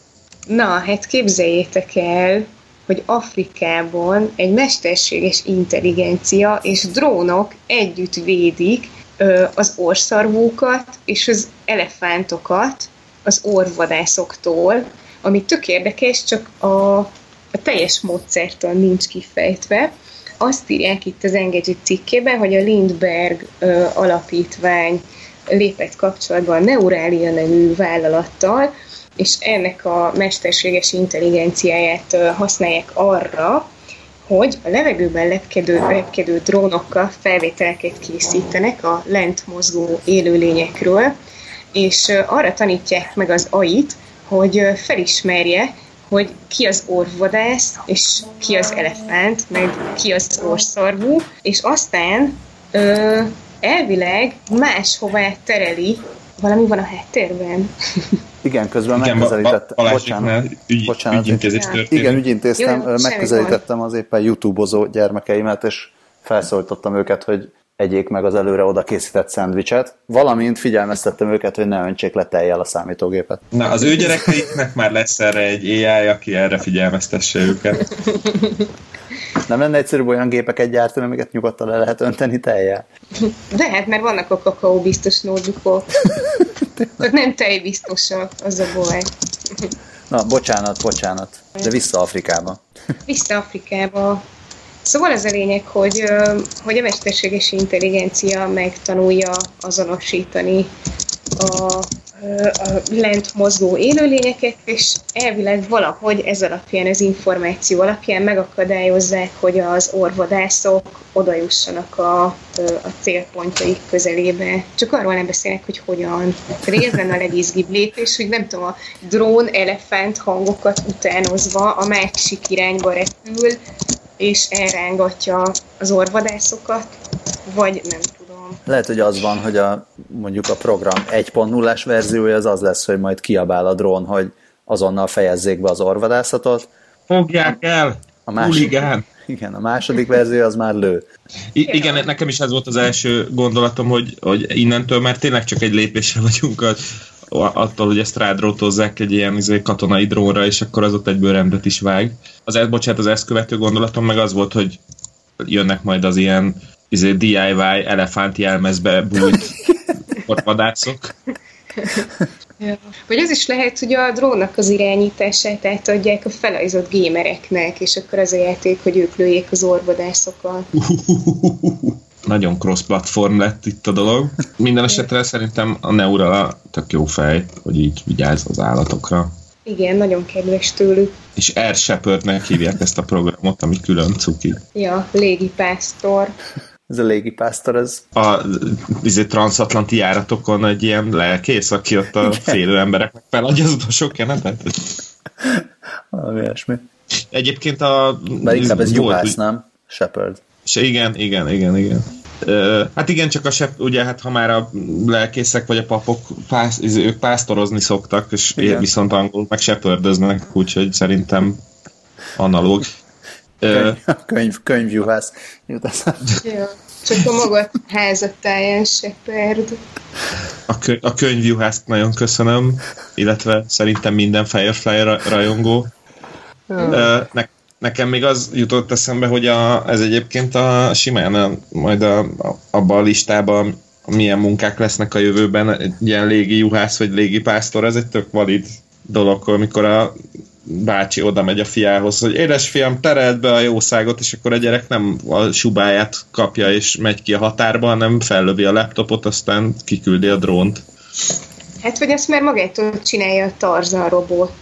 Na, hát képzeljétek el, hogy Afrikában egy mesterséges intelligencia és drónok együtt védik az orszarvókat és az elefántokat az orvadászoktól, ami tök érdekes, csak a, a teljes módszertan nincs kifejtve. Azt írják itt az Engedjük cikkében, hogy a Lindberg ö, alapítvány lépett kapcsolatban a Neuralia nevű vállalattal, és ennek a mesterséges intelligenciáját használják arra, hogy a levegőben lepkedő, lepkedő drónokkal felvételeket készítenek a lent mozgó élőlényekről, és arra tanítják meg az AI-t, hogy felismerje, hogy ki az orvodász, és ki az elefánt, meg ki az orszarvú, és aztán ö, elvileg máshová tereli, valami van a háttérben. Igen, közben igen, megközelítettem. Ba, ba, bocsánat, ügy, bocsánat, ügyintézés történt. Igen, ügyintéztem, Jó, megközelítettem az éppen YouTube-ozó gyermekeimet, és felszólítottam őket, hogy egyék meg az előre oda készített szendvicset, valamint figyelmeztettem őket, hogy ne öntsék le tejjel a számítógépet. Na, az ő gyerekeiknek már lesz erre egy AI, aki erre figyelmeztesse őket. [laughs] Nem lenne egyszerűbb olyan gépeket gyártani, amiket nyugodtan le lehet önteni tejjel? De hát, mert vannak a kakaó biztos notebookok. [laughs] Tehát nem tej biztosak, az a baj. Na, bocsánat, bocsánat. De vissza Afrikába. Vissza Afrikába. Szóval az a lényeg, hogy, hogy a mesterséges intelligencia megtanulja azonosítani a a lent mozgó élőlényeket, és elvileg valahogy ez alapján, az információ alapján megakadályozzák, hogy az orvodászok odajussanak a, a célpontjaik közelébe. Csak arról nem beszélnek, hogy hogyan. Lenne a legizgibb lépés, hogy nem tudom, a drón elefánt hangokat utánozva a másik irányba repül, és elrángatja az orvadászokat, vagy nem lehet, hogy az van, hogy a, mondjuk a program 1.0-as verziója az az lesz, hogy majd kiabál a drón, hogy azonnal fejezzék be az orvadászatot. Fogják el! A másik, igen, a második verzió az már lő. I- igen, nekem is ez volt az első gondolatom, hogy, hogy innentől már tényleg csak egy lépésre vagyunk a, attól, hogy ezt rádrótozzák egy ilyen izé, katonai drónra, és akkor az ott egyből rendet is vág. Az, bocsánat, az ezt követő gondolatom meg az volt, hogy jönnek majd az ilyen izé, DIY elefánt jelmezbe bújt vadászok. Ja. Vagy az is lehet, hogy a drónnak az irányítását átadják a felajzott gémereknek, és akkor az a játék, hogy ők lőjék az orvadászokat. Nagyon cross-platform lett itt a dolog. Minden esetre szerintem a Neura tök jó fej, hogy így vigyáz az állatokra. Igen, nagyon kedves tőlük. És Air Shepherdnek hívják ezt a programot, ami külön cuki. Ja, légipásztor ez a légipásztor, ez... A izé, transatlanti járatokon egy ilyen lelkész, aki ott a félő embereknek feladja az utolsó kenetet? Valami ilyesmi. Egyébként a... Mert inkább ez juhász, nem? Shepard. Se, igen, igen, igen, igen. Hát igen, csak a sep, ugye, hát ha már a lelkészek vagy a papok, pász, izé, ők pásztorozni szoktak, és igen. viszont angol meg sepördöznek, úgyhogy szerintem analóg. Könyv, könyv, könyvjuhász jut ja, csak a maga házattáján Shepard. A, kö, a könyvjuhászt nagyon köszönöm, illetve szerintem minden Firefly rajongó. Ja. Ne, nekem még az jutott eszembe, hogy a, ez egyébként a simán a, majd a, a, abban a listában milyen munkák lesznek a jövőben, egy ilyen légi juhász vagy légi pásztor, ez egy tök valid dolog, amikor a bácsi oda megy a fiához, hogy édesfiam, tereld be a jószágot, és akkor a gyerek nem a subáját kapja és megy ki a határba, hanem fellövi a laptopot, aztán kiküldi a drónt. Hát, vagy ezt már magától csinálja a Tarzan robot.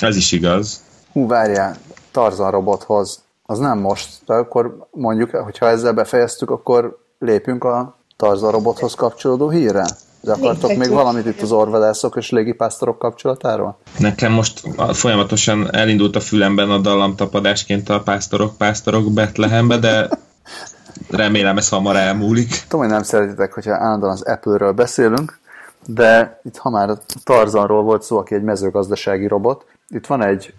Ez is igaz. Hú, várjál, Tarzan robothoz. Az nem most, de akkor mondjuk, hogyha ezzel befejeztük, akkor lépjünk a Tarzan robothoz kapcsolódó hírre? De akartok még valamit itt az orvadászok és légipásztorok kapcsolatáról? Nekem most folyamatosan elindult a fülemben a dallamtapadásként a pásztorok, pásztorok Betlehembe, de remélem ez hamar elmúlik. Tudom, hogy nem szeretitek, hogyha állandóan az Apple-ről beszélünk, de itt ha már a Tarzanról volt szó, aki egy mezőgazdasági robot, itt van egy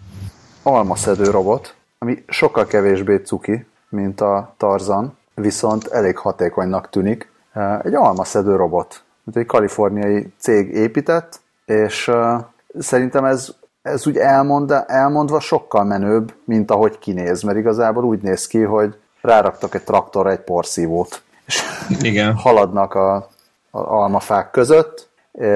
almaszedő robot, ami sokkal kevésbé cuki, mint a Tarzan, viszont elég hatékonynak tűnik. Egy almaszedő robot egy kaliforniai cég épített, és uh, szerintem ez, ez úgy elmond, elmondva sokkal menőbb, mint ahogy kinéz, mert igazából úgy néz ki, hogy ráraktak egy traktorra egy porszívót, és Igen. [laughs] haladnak a, a almafák között,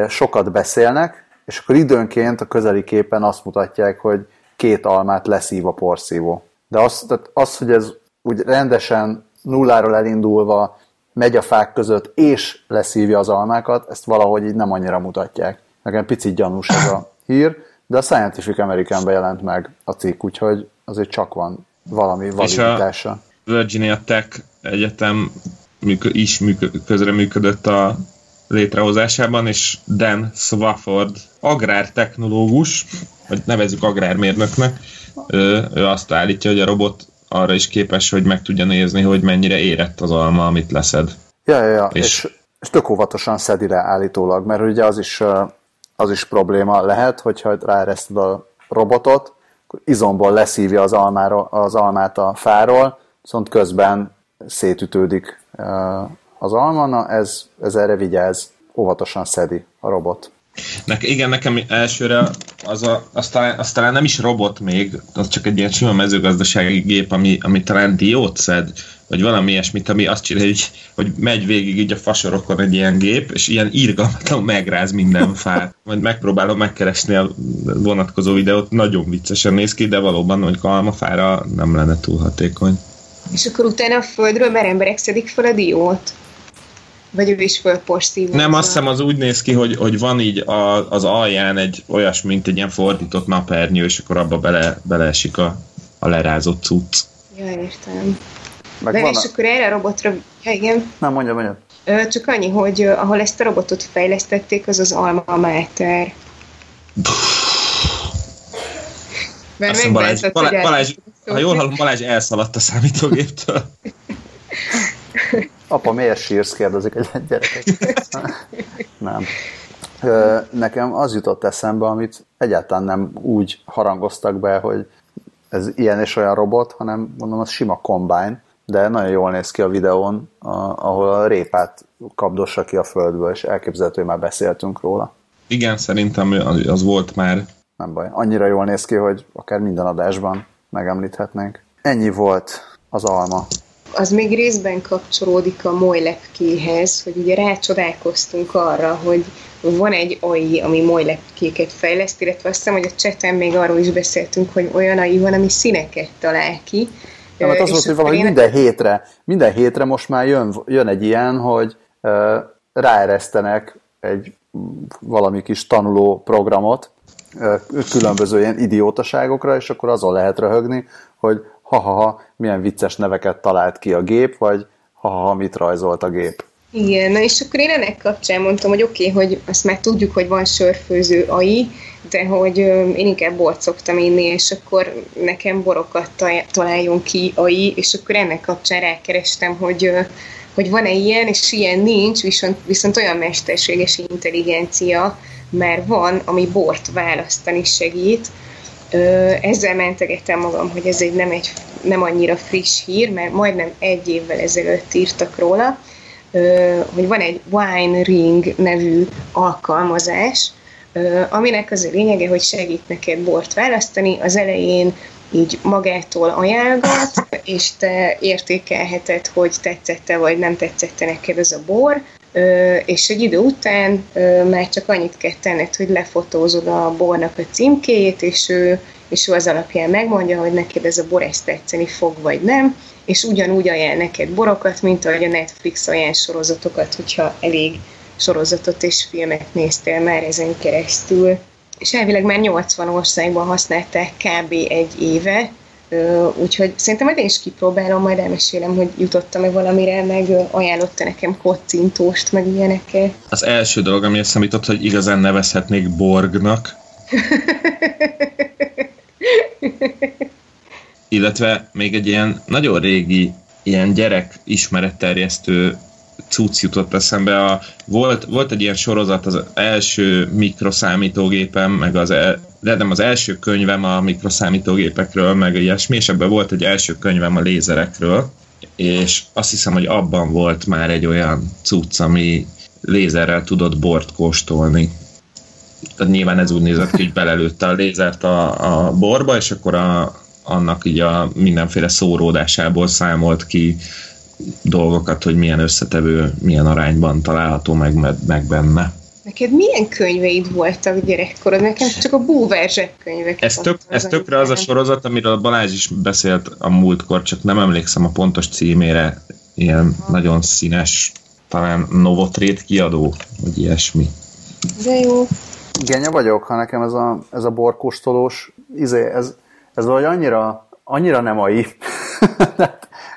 sokat beszélnek, és akkor időnként a közeli képen azt mutatják, hogy két almát leszív a porszívó. De az, tehát az hogy ez úgy rendesen nulláról elindulva megy a fák között, és leszívja az almákat, ezt valahogy így nem annyira mutatják. Nekem picit gyanús ez a [coughs] hír, de a Scientific American jelent meg a cikk, úgyhogy azért csak van valami validitása. És a Virginia Tech Egyetem is közreműködött a létrehozásában, és Dan Swafford, agrártechnológus, vagy nevezzük agrármérnöknek, ő, ő azt állítja, hogy a robot arra is képes, hogy meg tudja nézni, hogy mennyire érett az alma, amit leszed. Ja, ja, ja. És, és, és tök óvatosan szedi le állítólag, mert ugye az is az is probléma lehet, hogyha ráereszted a robotot, akkor izomból leszívja az, almára, az almát a fáról, viszont közben szétütődik az alma, na ez, ez erre vigyáz, óvatosan szedi a robot. Ne, igen, nekem elsőre az, a, az, talán, az talán nem is robot még, az csak egy ilyen sima mezőgazdasági gép, ami, ami talán diót szed, vagy valami ilyesmit, ami azt csinálja, hogy, hogy megy végig így a fasorokon egy ilyen gép, és ilyen írgalmatlan megráz minden [laughs] fát. Majd megpróbálom megkeresni a vonatkozó videót, nagyon viccesen néz ki, de valóban, hogy kalmafára nem lenne túl hatékony. És akkor utána a földről már emberek szedik fel a diót? Vagy ő is fölporszívózza? Nem, azt hiszem az úgy néz ki, hogy, hogy van így a, az alján egy olyas, mint egy ilyen fordított napernyő, és akkor abba bele, beleesik a, a lerázott cucc. Ja, értem. Meg De és a... akkor erre a robotra... Ja, igen. Nem, mondja, mondja. Csak annyi, hogy ahol ezt a robotot fejlesztették, az az Alma Mater. Mert Balázs, Balázs, Balázs, ha jól hallom, Balázs elszaladt a számítógéptől. [laughs] Apa, miért sírsz? kérdezik egy gyerek. [laughs] Nem. Nekem az jutott eszembe, amit egyáltalán nem úgy harangoztak be, hogy ez ilyen és olyan robot, hanem mondom, az sima combine, de nagyon jól néz ki a videón, ahol a répát kapdossa ki a földből, és elképzelhető, hogy már beszéltünk róla. Igen, szerintem az volt már. Nem baj. Annyira jól néz ki, hogy akár minden adásban megemlíthetnénk. Ennyi volt az alma az még részben kapcsolódik a moly lepkéhez, hogy ugye rácsodálkoztunk arra, hogy van egy AI, ami moly lepkéket fejleszt, illetve azt hiszem, hogy a cseten még arról is beszéltünk, hogy olyan AI van, ami színeket talál ki. Ja, mert az volt, hogy valahogy minden hétre, minden hétre most már jön, jön egy ilyen, hogy uh, ráeresztenek egy valami kis tanuló programot, különböző ilyen idiótaságokra, és akkor azon lehet röhögni, hogy ha-ha-ha, milyen vicces neveket talált ki a gép, vagy ha-ha, mit rajzolt a gép. Igen, na és akkor én ennek kapcsán mondtam, hogy oké, okay, hogy azt már tudjuk, hogy van sörfőző AI, de hogy én inkább bort szoktam inni, és akkor nekem borokat találjon ki AI, és akkor ennek kapcsán rákerestem, hogy, hogy van-e ilyen, és ilyen nincs, viszont, viszont olyan mesterséges intelligencia már van, ami bort választani segít, ezzel mentegettem magam, hogy ez egy nem, egy nem annyira friss hír, mert majdnem egy évvel ezelőtt írtak róla, hogy van egy Wine Ring nevű alkalmazás, aminek az a lényege, hogy segít neked bort választani. Az elején így magától ajánlgat, és te értékelheted, hogy tetszette vagy nem tetszette neked ez a bor, és egy idő után már csak annyit kell tenned, hogy lefotózod a bornak a címkéjét, és ő, és ő az alapján megmondja, hogy neked ez a bor ezt tetszeni fog, vagy nem, és ugyanúgy ajánl neked borokat, mint ahogy a Netflix ajánl sorozatokat, hogyha elég sorozatot és filmet néztél már ezen keresztül. És elvileg már 80 országban használták kb. egy éve, úgyhogy szerintem majd én is kipróbálom, majd elmesélem, hogy jutottam-e valamire, meg ajánlotta nekem kocintóst, meg ilyenekkel. Az első dolog, ami eszembe jutott, hogy igazán nevezhetnék Borgnak. [laughs] Illetve még egy ilyen nagyon régi, ilyen gyerek ismeretterjesztő cucc jutott eszembe. A, volt, volt egy ilyen sorozat az első mikroszámítógépem, meg az el, de nem az első könyvem a mikroszámítógépekről, meg ilyesmi, és ebben volt egy első könyvem a lézerekről, és azt hiszem, hogy abban volt már egy olyan cucc, ami lézerrel tudott bort kóstolni. Tehát nyilván ez úgy nézett ki, hogy belelőtte a lézert a, a borba, és akkor a, annak így a mindenféle szóródásából számolt ki dolgokat, hogy milyen összetevő, milyen arányban található meg, meg benne. Neked milyen könyveid voltak gyerekkorod? Nekem csak a búver könyvek. Ez, tök, ez tökre az a sorozat, amiről Balázs is beszélt a múltkor, csak nem emlékszem a pontos címére. Ilyen ha. nagyon színes, talán Novotrét kiadó, vagy ilyesmi. De jó. Genya vagyok, ha nekem ez a, ez a borkóstolós, izé, ez, ez vagy annyira, annyira nem ai. [laughs]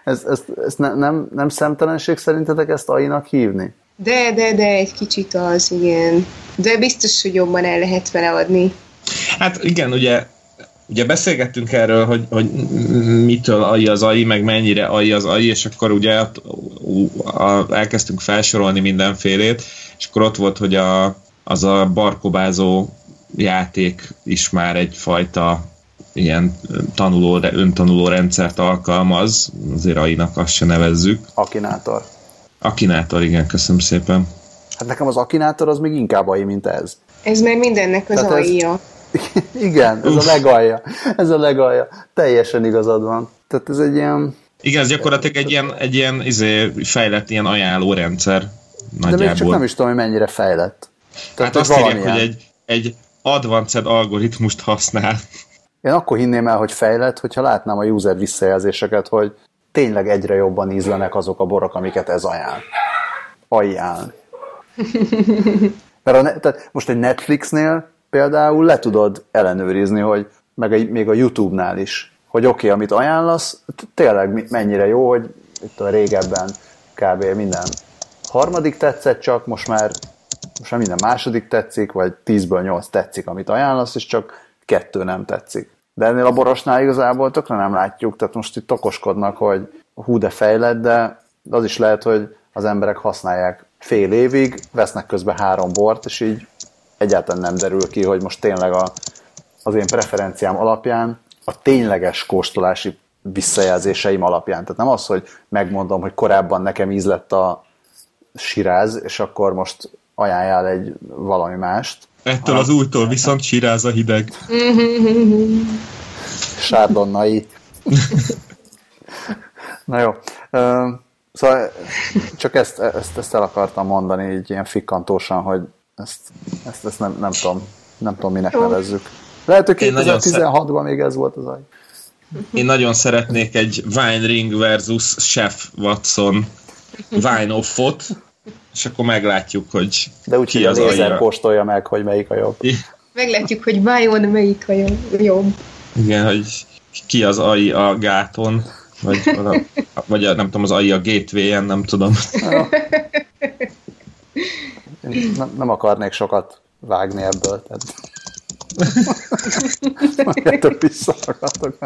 ez, ez, ez ne, nem, nem szemtelenség szerintetek ezt AI-nak hívni? De, de, de, egy kicsit az, igen. De biztos, hogy jobban el lehet vele adni. Hát igen, ugye ugye beszélgettünk erről, hogy, hogy mitől AI az AI, meg mennyire AI az AI, és akkor ugye elkezdtünk felsorolni mindenfélét, és akkor ott volt, hogy a az a barkobázó játék is már egyfajta ilyen tanuló, öntanuló rendszert alkalmaz, azért AI-nak azt se nevezzük. Akinátor. Akinátor, igen, köszönöm szépen. Hát nekem az Akinátor az még inkább AI, mint ez. Ez már mindennek az AI-ja. [laughs] Igen, ez Uff. a legalja. Ez a legalja. Teljesen igazad van. Tehát ez egy ilyen... Igen, ez gyakorlatilag egy ilyen, egy ilyen izé, fejlett ilyen ajánlórendszer. Nagyjából. De még csak nem is tudom, hogy mennyire fejlett. Tehát hát azt írják, hogy egy, egy advanced algoritmust használ. Én akkor hinném el, hogy fejlett, hogyha látnám a user visszajelzéseket, hogy tényleg egyre jobban ízlenek azok a borok, amiket ez ajánl. Ajánl. Mert a, tehát most egy Netflixnél például le tudod ellenőrizni, hogy meg a, még a YouTube-nál is, hogy oké, okay, amit ajánlasz, tényleg mennyire jó, hogy itt a régebben kb. minden harmadik tetszett csak, most már, most már minden második tetszik, vagy 10-ből 8 tetszik, amit ajánlasz, és csak kettő nem tetszik. De ennél a borosnál igazából tökre nem látjuk, tehát most itt okoskodnak, hogy hú de fejlett, de az is lehet, hogy az emberek használják fél évig, vesznek közben három bort, és így egyáltalán nem derül ki, hogy most tényleg a, az én preferenciám alapján, a tényleges kóstolási visszajelzéseim alapján. Tehát nem az, hogy megmondom, hogy korábban nekem íz lett a siráz, és akkor most ajánljál egy valami mást. Ettől az újtól viszont siráz a hideg. [laughs] Sárdonnai. [laughs] Na jó. Szóval csak ezt, ezt, ezt el akartam mondani így ilyen fikkantósan, hogy ezt, ezt, ezt nem, nem, tudom, nem tudom, minek Jó. nevezzük. Lehet, hogy 2016-ban még ez volt az aj. Én nagyon szeretnék egy Wine Ring versus Chef Watson Wine Offot, és akkor meglátjuk, hogy De úgy, ki az a kóstolja meg, hogy melyik a jobb. Meglátjuk, hogy vajon melyik a jobb. Igen, hogy ki az AI a gáton, vagy, [laughs] vagy a, nem tudom, az AI a gateway-en, nem tudom. nem, nem akarnék sokat vágni ebből, tehát [laughs] Majd visszahallgatok.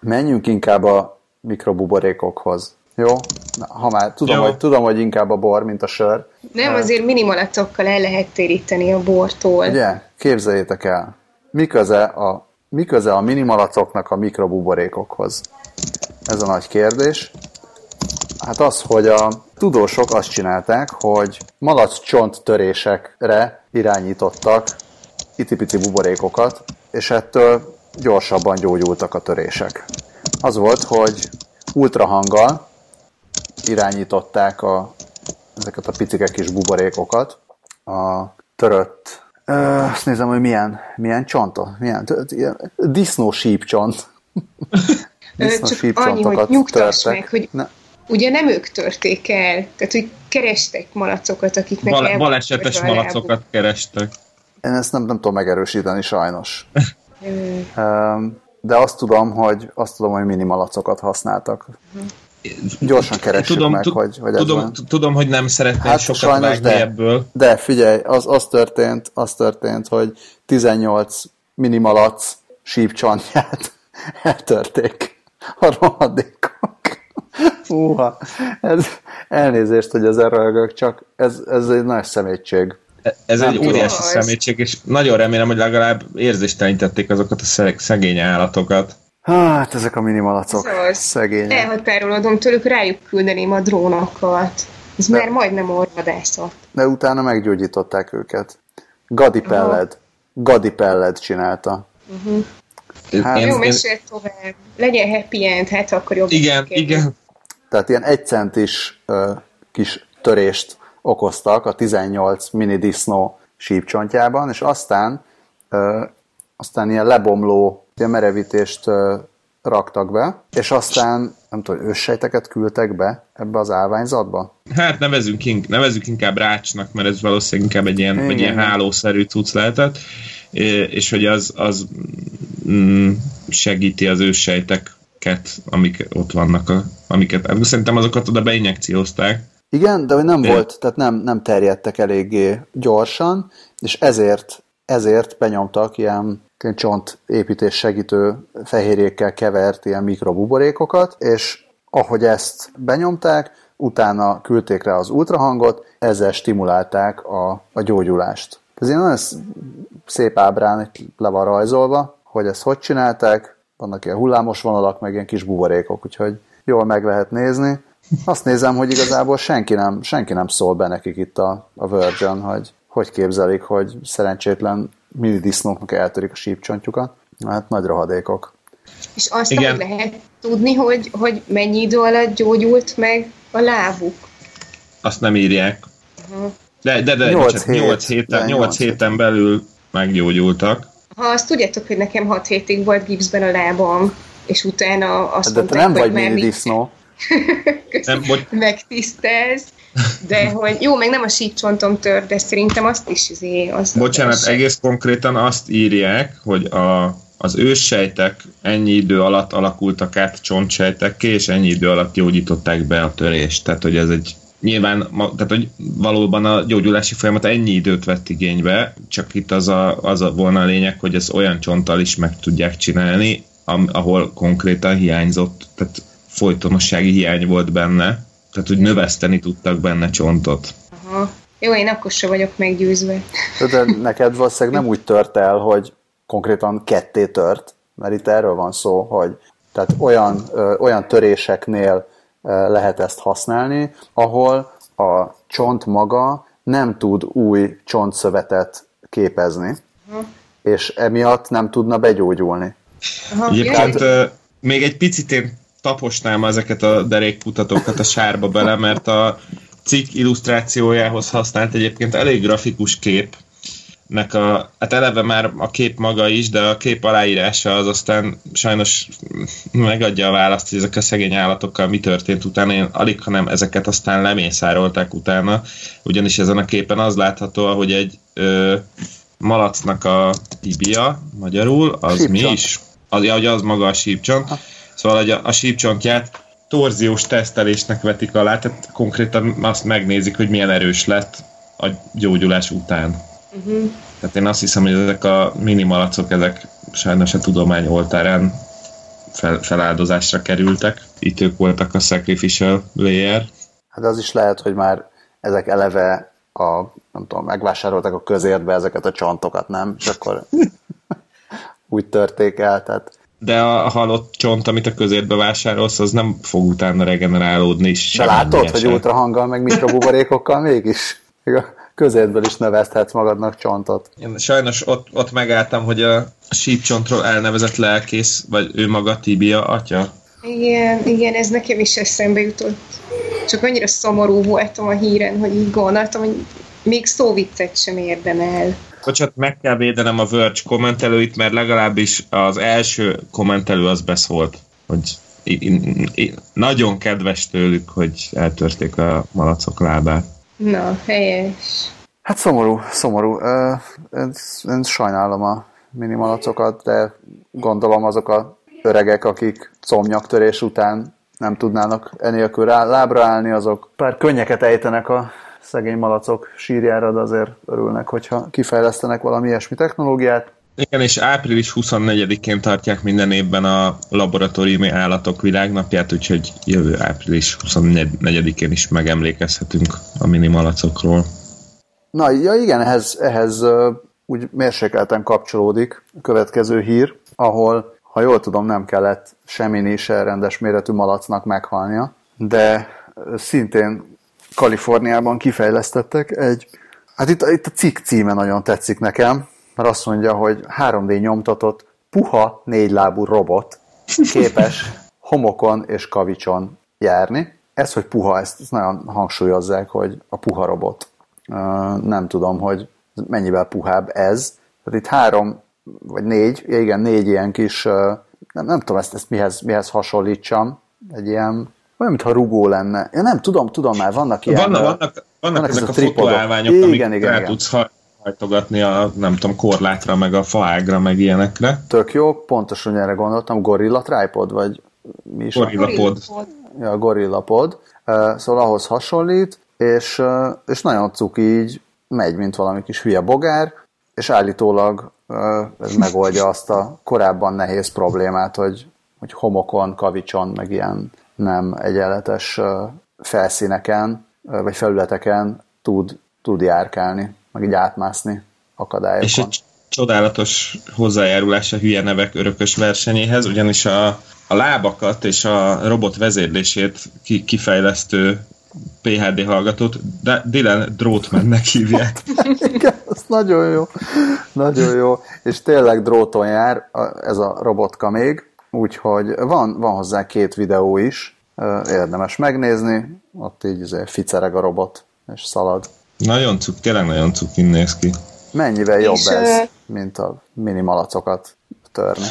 Menjünk inkább a mikrobuborékokhoz. Jó? Na, ha már tudom, Jó. Hogy, tudom, hogy inkább a bor, mint a sör. Nem, azért minimalacokkal el lehet téríteni a bortól. Ugye? Képzeljétek el. Mi köze a, mi köze a minimalacoknak a mikrobuborékokhoz? Ez a nagy kérdés. Hát az, hogy a tudósok azt csinálták, hogy malac csont törésekre irányítottak itipici buborékokat, és ettől gyorsabban gyógyultak a törések. Az volt, hogy ultrahanggal irányították a, ezeket a picike kis buborékokat a törött Ö, azt nézem, hogy milyen, milyen csontot, milyen, disznó sípcsont. disznó Csak annyi, hogy nyugtass meg, hogy ne. ugye nem ők törték el, tehát hogy kerestek malacokat, akiknek Bal- Balesetes malacokat kerestek. Én ezt nem, nem tudom megerősíteni sajnos. De azt tudom, hogy azt tudom, hogy minimalacokat használtak. Gyorsan keressük tudom, meg, hogy, hogy tudom, ez tudom, hogy nem szeretnél hát sokat sajnos, de, ebből. De figyelj, az, az, történt, az történt, hogy 18 minimalac sípcsantját [laughs] eltörték a rohadékok. [laughs] Húha, ez, elnézést, hogy az röhögök, csak ez, ez egy nagy szemétség. Ez nem egy tudom. óriási szemétség, és nagyon remélem, hogy legalább érzéstelenítették azokat a szegény állatokat. Hát, ezek a minimalacok, szóval szegény. Elhatárolodom tőlük, rájuk küldeném a drónokat. Ez de, már majdnem orvadászat. De utána meggyógyították őket. Gadi Pelled. Gadi Pelled csinálta. Uh-huh. Hát, Jó, mesél tovább. Legyen happy end, hát akkor jobb. Igen, igen. Tehát ilyen egy centis uh, kis törést okoztak a 18 mini disznó sípcsontjában, és aztán, ö, aztán ilyen lebomló ilyen merevítést raktak be, és aztán nem tudom, őssejteket küldtek be ebbe az állványzatba? Hát nevezünk, ink, nevezünk inkább rácsnak, mert ez valószínűleg inkább egy ilyen, egy ilyen hálószerű cucc lehetett, és hogy az, az mm, segíti az őssejteket, amik ott vannak, a, amiket, hát szerintem azokat oda beinjekciózták, igen, de hogy nem é. volt, tehát nem, nem terjedtek eléggé gyorsan, és ezért, ezért benyomtak ilyen csontépítés segítő fehérjékkel kevert ilyen mikrobuborékokat, és ahogy ezt benyomták, utána küldték rá az ultrahangot, ezzel stimulálták a, a gyógyulást. Ez ilyen nagyon szép ábrán le van rajzolva, hogy ezt hogy csinálták, vannak ilyen hullámos vonalak, meg ilyen kis buborékok, úgyhogy jól meg lehet nézni. Azt nézem, hogy igazából senki nem, senki nem szól be nekik itt a, a Virgin, hogy hogy képzelik, hogy szerencsétlen mini disznóknak eltörik a sípcsontjukat. Hát nagy rohadékok. És azt Igen. hogy lehet tudni, hogy, hogy mennyi idő alatt gyógyult meg a lábuk? Azt nem írják. Uh-huh. De, de, de 8, hét, 8, héten, 8, 8 héten belül meggyógyultak. Ha azt tudjátok, hogy nekem 6 hétig volt gipszben a lábam, és utána azt de mondták, nem vagy mini disznó. [laughs] nem, bocs... megtisztelsz, de hogy jó, meg nem a síkcsontom tör, de szerintem azt is izé, az Bocsánat, az egész konkrétan azt írják, hogy a, az őssejtek ennyi idő alatt alakultak át csontsejtekké, és ennyi idő alatt gyógyították be a törést. Tehát, hogy ez egy nyilván, tehát, hogy valóban a gyógyulási folyamat ennyi időt vett igénybe, csak itt az a, az a volna a lényeg, hogy ez olyan csonttal is meg tudják csinálni, ahol konkrétan hiányzott, tehát folytonossági hiány volt benne, tehát hogy növeszteni tudtak benne csontot. Aha. Jó, én akkor sem vagyok meggyőzve. De neked valószínűleg nem úgy tört el, hogy konkrétan ketté tört, mert itt erről van szó, hogy tehát olyan, ö, olyan töréseknél ö, lehet ezt használni, ahol a csont maga nem tud új csontszövetet képezni, Aha. és emiatt nem tudna begyógyulni. Aha, Egyébként még egy picit én taposnám ezeket a derékmutatókat a sárba bele, mert a cikk illusztrációjához használt egyébként elég grafikus kép, nek a, hát eleve már a kép maga is, de a kép aláírása az aztán sajnos megadja a választ, hogy ezek a szegény állatokkal mi történt utána. Én alig, hanem ezeket aztán lemészárolták utána, ugyanis ezen a képen az látható, hogy egy ö, malacnak a tibia, magyarul, az sípcsont. mi is? Az, ja, hogy az maga a sípcsont. Szóval hogy a, a sípcsontját torziós tesztelésnek vetik alá, tehát konkrétan azt megnézik, hogy milyen erős lett a gyógyulás után. Uh-huh. Tehát én azt hiszem, hogy ezek a minimalacok, ezek sajnos a tudomány oltárán fel, feláldozásra kerültek. Itt ők voltak a sacrificial layer. Hát az is lehet, hogy már ezek eleve a, nem tudom, megvásároltak a közértbe ezeket a csontokat, nem? És akkor [laughs] úgy törték el, tehát de a halott csont, amit a közértbe vásárolsz, az nem fog utána regenerálódni. De látod, hogy ultrahanggal, meg mikrobuborékokkal mégis? a közértből is nevezhetsz magadnak csontot. Én sajnos ott, ott megálltam, hogy a sípcsontról elnevezett lelkész, vagy ő maga Tibia atya. Igen, igen, ez nekem is eszembe jutott. Csak annyira szomorú voltam a híren, hogy így gondoltam, hogy még szóviccet sem érdemel. Bocsát, meg kell védenem a Verge kommentelőit, mert legalábbis az első kommentelő az beszólt, hogy én, én, nagyon kedves tőlük, hogy eltörték a malacok lábát. Na, helyes. Hát szomorú, szomorú. Én, én sajnálom a minimalacokat, de gondolom azok a öregek, akik comnyaktörés után nem tudnának enélkül rá, lábra állni, azok pár könnyeket ejtenek a szegény malacok sírjára, de azért örülnek, hogyha kifejlesztenek valami ilyesmi technológiát. Igen, és április 24-én tartják minden évben a laboratóriumi állatok világnapját, úgyhogy jövő április 24-én is megemlékezhetünk a mini malacokról. Na, ja igen, ehhez, ehhez úgy mérsékelten kapcsolódik a következő hír, ahol, ha jól tudom, nem kellett semmi se rendes méretű malacnak meghalnia, de szintén Kaliforniában kifejlesztettek egy, hát itt, itt a cikk címe nagyon tetszik nekem, mert azt mondja, hogy 3D nyomtatott puha négylábú robot képes homokon és kavicson járni. Ez, hogy puha, ezt, nagyon hangsúlyozzák, hogy a puha robot. Nem tudom, hogy mennyivel puhább ez. Tehát itt három, vagy négy, igen, négy ilyen kis, nem, nem tudom ezt, ezt mihez, mihez hasonlítsam, egy ilyen olyan, mintha rugó lenne. Ja nem, tudom, tudom már, vannak ilyen... Vannak, vannak, vannak, vannak ezek a, a fotóállványok, igen, amik igen, igen. tudsz hajtogatni a, nem tudom, korlátra, meg a faágra, meg ilyenekre. Tök jó, pontosan erre gondoltam, Gorilla Tripod, vagy mi is? Gorilla Pod. Ja, Gorilla Pod. Uh, szóval ahhoz hasonlít, és, uh, és nagyon cuki így megy, mint valami kis hülye bogár, és állítólag uh, ez megoldja azt a korábban nehéz problémát, hogy, hogy homokon, kavicson, meg ilyen nem egyenletes felszíneken, vagy felületeken tud, tud járkálni, meg így átmászni akadályokon. És egy csodálatos hozzájárulás a hülye nevek örökös versenyéhez, ugyanis a, a lábakat és a robot vezérlését ki, kifejlesztő PHD hallgatót, de Dylan Drótmannek hívják. [laughs] Igen, az nagyon jó. Nagyon jó. És tényleg dróton jár ez a robotka még, úgyhogy van, van hozzá két videó is, érdemes megnézni, ott így azért ficereg a robot, és szalad. Nagyon cuk, tényleg nagyon cuk néz ki. Mennyivel jobb és, ez, mint a minimalacokat törni?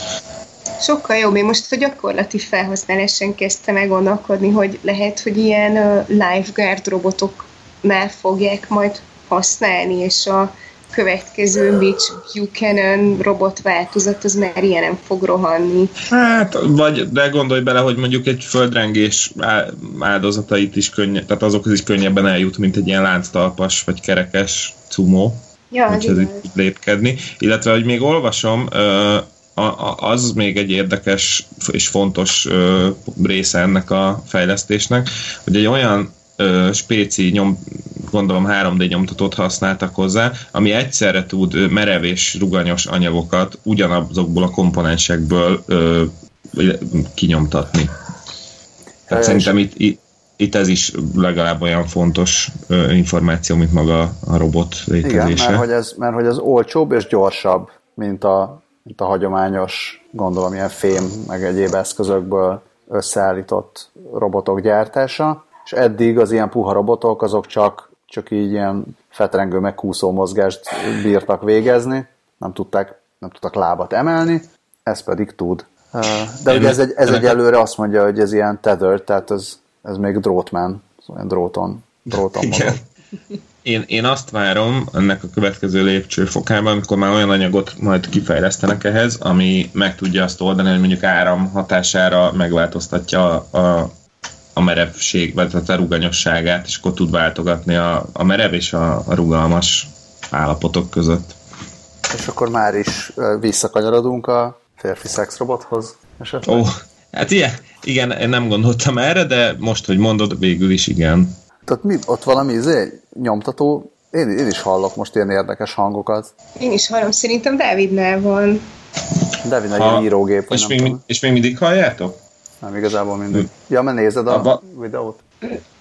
Sokkal jobb. Én most a gyakorlati felhasználáson kezdtem meg gondolkodni, hogy lehet, hogy ilyen lifeguard robotoknál fogják majd használni, és a következő Mitch Buchanan robot változat, az már ilyen nem fog rohanni. Hát, vagy de gondolj bele, hogy mondjuk egy földrengés áldozatait is könnyebb, tehát azokhoz is könnyebben eljut, mint egy ilyen lánctalpas vagy kerekes cumó. Ja, úgyhogy így lépkedni. Illetve, hogy még olvasom, az még egy érdekes és fontos része ennek a fejlesztésnek, hogy egy olyan spéci nyom, gondolom 3D nyomtatót használtak hozzá, ami egyszerre tud merev és ruganyos anyagokat ugyanazokból a komponensekből ö, kinyomtatni. Tehát szerintem itt, itt, itt ez is legalább olyan fontos ö, információ, mint maga a robot létezése. Igen, mert hogy, ez, mert hogy ez olcsóbb és gyorsabb, mint a, mint a hagyományos, gondolom, ilyen fém, meg egyéb eszközökből összeállított robotok gyártása, és eddig az ilyen puha robotok azok csak, csak így ilyen fetrengő meg kúszó mozgást bírtak végezni, nem tudták, nem tudtak lábat emelni, ez pedig tud. De ugye ez egy, ez egy előre azt mondja, hogy ez ilyen tether, tehát ez, ez még drótman, olyan dróton, dróton Igen. Én, én azt várom ennek a következő lépcsőfokában, amikor már olyan anyagot majd kifejlesztenek ehhez, ami meg tudja azt oldani, hogy mondjuk áram hatására megváltoztatja a, a merevség, vagy a ruganyosságát, és akkor tud váltogatni a, a merev és a, a rugalmas állapotok között. És akkor már is visszakanyarodunk a férfi szexrobothoz Ó, oh, hát ilyen, igen, én nem gondoltam erre, de most, hogy mondod, végül is igen. Tehát mi, ott valami izé, nyomtató, én, én is hallok most ilyen érdekes hangokat. Én is hallom, szerintem Davidnál van. David egy írógép, és még, és még mindig halljátok? Nem, igazából mindig. Ja, mert nézed a Abba... videót?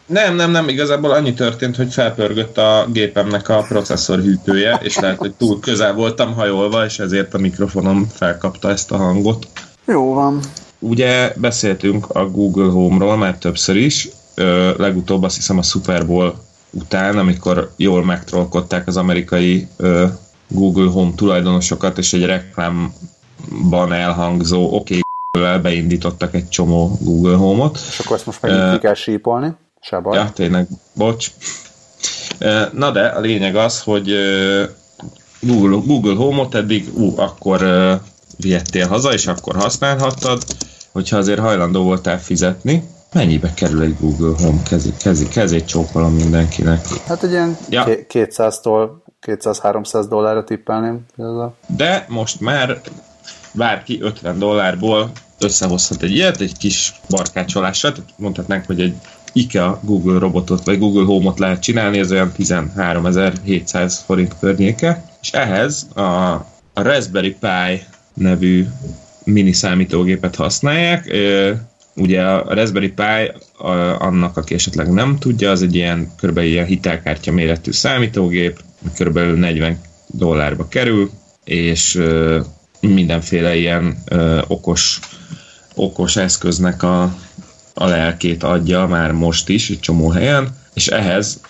Nem, nem, nem, igazából annyi történt, hogy felpörgött a gépemnek a processzor hűtője, és lehet, hogy túl közel voltam hajolva, és ezért a mikrofonom felkapta ezt a hangot. Jó van. Ugye beszéltünk a Google Home-ról már többször is, ö, legutóbb azt hiszem a Super Bowl után, amikor jól megtrollkodták az amerikai ö, Google Home tulajdonosokat, és egy reklámban elhangzó oké, okay, beindítottak egy csomó Google Home-ot. És akkor ezt most megint uh, ki kell sípolni? Se baj. Ja, tényleg, bocs. Uh, na de a lényeg az, hogy uh, Google, Google Home-ot eddig ú, akkor uh, vihettél haza, és akkor használhattad, hogyha azért hajlandó voltál fizetni. Mennyibe kerül egy Google Home? Kezi, kezi, kezét csókolom mindenkinek. Hát egy ilyen ja. 200-tól 200-300 dollárra tippelném. De most már bárki 50 dollárból összehozhat egy ilyet, egy kis barkácsolással, tehát mondhatnánk, hogy egy IKEA Google robotot, vagy Google Home-ot lehet csinálni, ez olyan 13.700 forint környéke, és ehhez a, a Raspberry Pi nevű mini számítógépet használják. Ugye a Raspberry Pi, annak, aki esetleg nem tudja, az egy ilyen kb. ilyen hitelkártya méretű számítógép, kb. 40 dollárba kerül, és mindenféle ilyen ö, okos, okos eszköznek a, a lelkét adja már most is, egy csomó helyen, és ehhez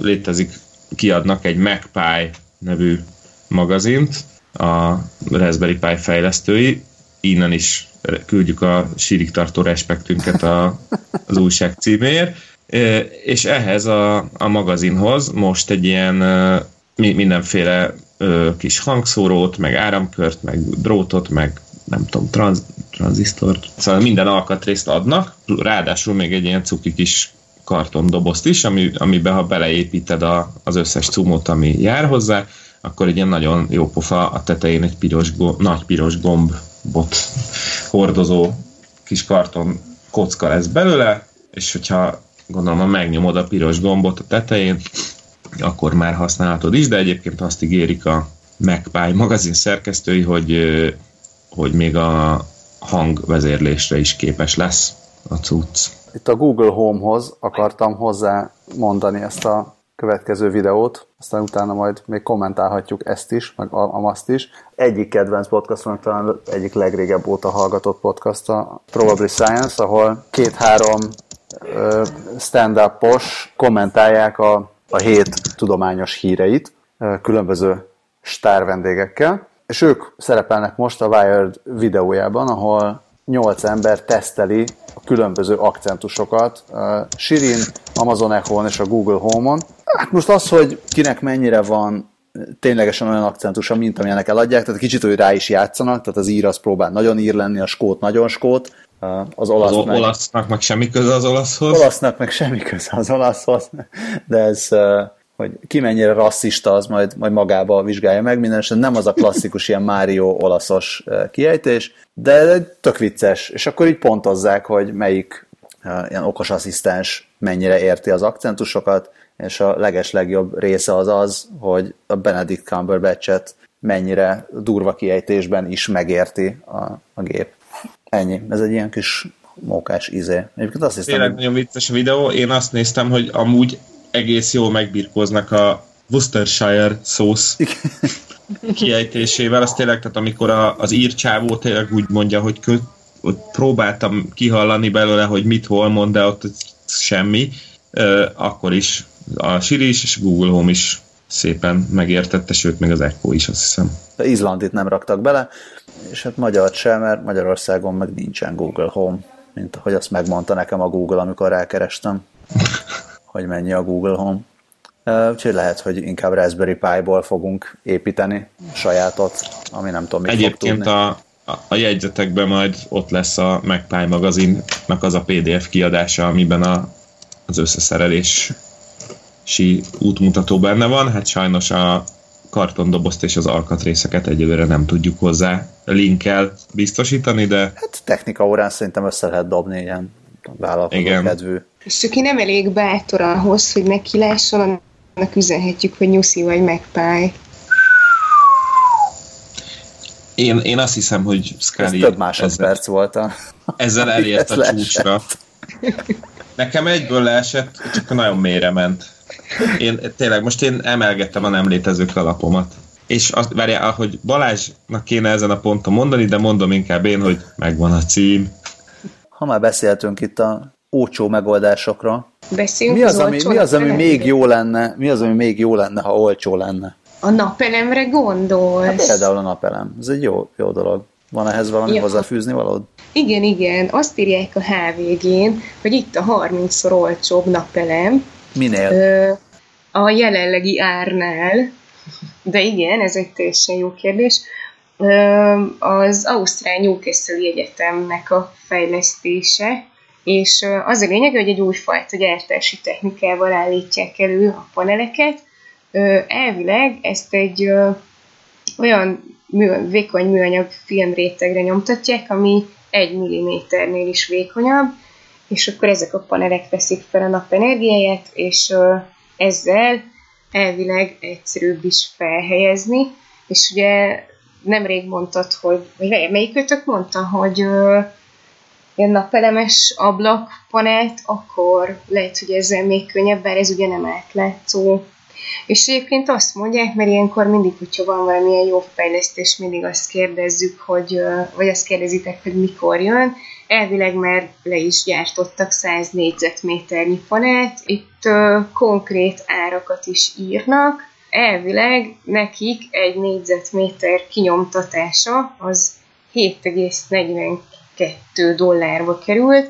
létezik, kiadnak egy MacPie nevű magazint, a Raspberry Pi fejlesztői, innen is küldjük a sírig tartó respektünket a, az újság címéért, és ehhez a, a magazinhoz most egy ilyen mindenféle kis hangszórót, meg áramkört, meg drótot, meg nem tudom, transz, tranzisztort. Szóval minden alkatrészt adnak, ráadásul még egy ilyen cuki kis kartondobozt is, ami, amiben ha beleépíted a, az összes cumót, ami jár hozzá, akkor egy ilyen nagyon jó pofa a tetején egy piros, nagy piros gombot hordozó kis karton kocka lesz belőle, és hogyha gondolom, ha megnyomod a piros gombot a tetején, akkor már használhatod is, de egyébként azt ígérik a MacPie magazin szerkesztői, hogy, hogy még a hangvezérlésre is képes lesz a cucc. Itt a Google Home-hoz akartam hozzá mondani ezt a következő videót, aztán utána majd még kommentálhatjuk ezt is, meg azt is. Egyik kedvenc podcastunk, talán egyik legrégebb óta hallgatott podcast a Probably Science, ahol két-három stand-upos kommentálják a, a hét tudományos híreit különböző sztár vendégekkel, és ők szerepelnek most a Wired videójában, ahol nyolc ember teszteli a különböző akcentusokat Sirin, Amazon Echo-on és a Google Home-on. Hát most az, hogy kinek mennyire van ténylegesen olyan akcentusa, mint amilyenek eladják, tehát kicsit, hogy rá is játszanak, tehát az ír az próbál nagyon ír lenni, a skót nagyon skót, az olasz az meg... olasznak meg semmi köze az olaszhoz. Olasznak meg semmi köze az olaszhoz, de ez hogy ki mennyire rasszista, az majd, majd magába vizsgálja meg. Mindenesetre nem az a klasszikus ilyen Mário olaszos kiejtés, de tök vicces. És akkor így pontozzák, hogy melyik ilyen okos asszisztens mennyire érti az akcentusokat, és a leges legjobb része az az, hogy a Benedict Cumberbatch-et mennyire durva kiejtésben is megérti a, a gép. Ennyi. Ez egy ilyen kis mókás izé. Egyébként azt hiszem, Tényleg nagyon vicces videó. Én azt néztem, hogy amúgy egész jól megbirkóznak a Worcestershire szósz kiejtésével. Az tényleg, tehát amikor a, az írcsávó tényleg úgy mondja, hogy kö, ott próbáltam kihallani belőle, hogy mit hol mond, de ott semmi, akkor is a Siri is és Google Home is szépen megértette, sőt, még az Echo is, azt hiszem. De Izlandit nem raktak bele, és hát magyar sem, mert Magyarországon meg nincsen Google Home, mint ahogy azt megmondta nekem a Google, amikor rákerestem, [laughs] hogy mennyi a Google Home. Úgyhogy lehet, hogy inkább Raspberry Pi-ból fogunk építeni sajátot, ami nem tudom, mit Egyébként a, a, a jegyzetekben majd ott lesz a MacPie magazinnak az a PDF kiadása, amiben a, az összeszerelés si útmutató benne van, hát sajnos a kartondobozt és az alkatrészeket egyelőre nem tudjuk hozzá linkkel biztosítani, de... Hát technika órán szerintem össze lehet dobni ilyen vállalkozó kedvű. És aki nem elég bátor ahhoz, hogy neki lásson, annak üzenhetjük, hogy nyuszi vagy megpály. Én, én azt hiszem, hogy Scully... Ez több másodperc ezzel, volt a... Ezzel [laughs] elért a csúcsra. Nekem egyből leesett, csak nagyon mélyre ment. Én tényleg most én emelgettem a nem létező kalapomat. És azt, várjál, hogy Balázsnak kéne ezen a ponton mondani, de mondom inkább én, hogy megvan a cím. Ha már beszéltünk itt a ócsó megoldásokra, Beszéljünk mi az, az ami, mi az, ami még jó lenne, mi az, ami még jó lenne, ha olcsó lenne? A napelemre gondolsz? Hát például a napelem. Ez egy jó, jó dolog. Van ehhez valami ja. hozzáfűzni valód? Igen, igen. Azt írják a HVG-n, hogy itt a 30-szor olcsóbb napelem, Minél? Ö, a jelenlegi árnál, de igen, ez egy teljesen jó kérdés. Ö, az Ausztrál Newcastle Egyetemnek a fejlesztése, és az a lényeg, hogy egy újfajta gyártási technikával állítják elő a paneleket. Elvileg ezt egy olyan vékony műanyag filmrétegre nyomtatják, ami egy milliméternél is vékonyabb, és akkor ezek a panelek veszik fel a napenergiáját, és ezzel elvileg egyszerűbb is felhelyezni, és ugye nemrég mondtad, hogy, vagy melyikőtök mondta, hogy ilyen napelemes ablakpanelt, akkor lehet, hogy ezzel még könnyebb, bár ez ugye nem átlátszó. És egyébként azt mondják, mert ilyenkor mindig, hogyha van valamilyen jó fejlesztés, mindig azt kérdezzük, hogy, vagy azt kérdezitek, hogy mikor jön, elvileg már le is gyártottak 100 négyzetméternyi panelt, itt konkrét árakat is írnak, elvileg nekik egy négyzetméter kinyomtatása az 7,42 dollárba került,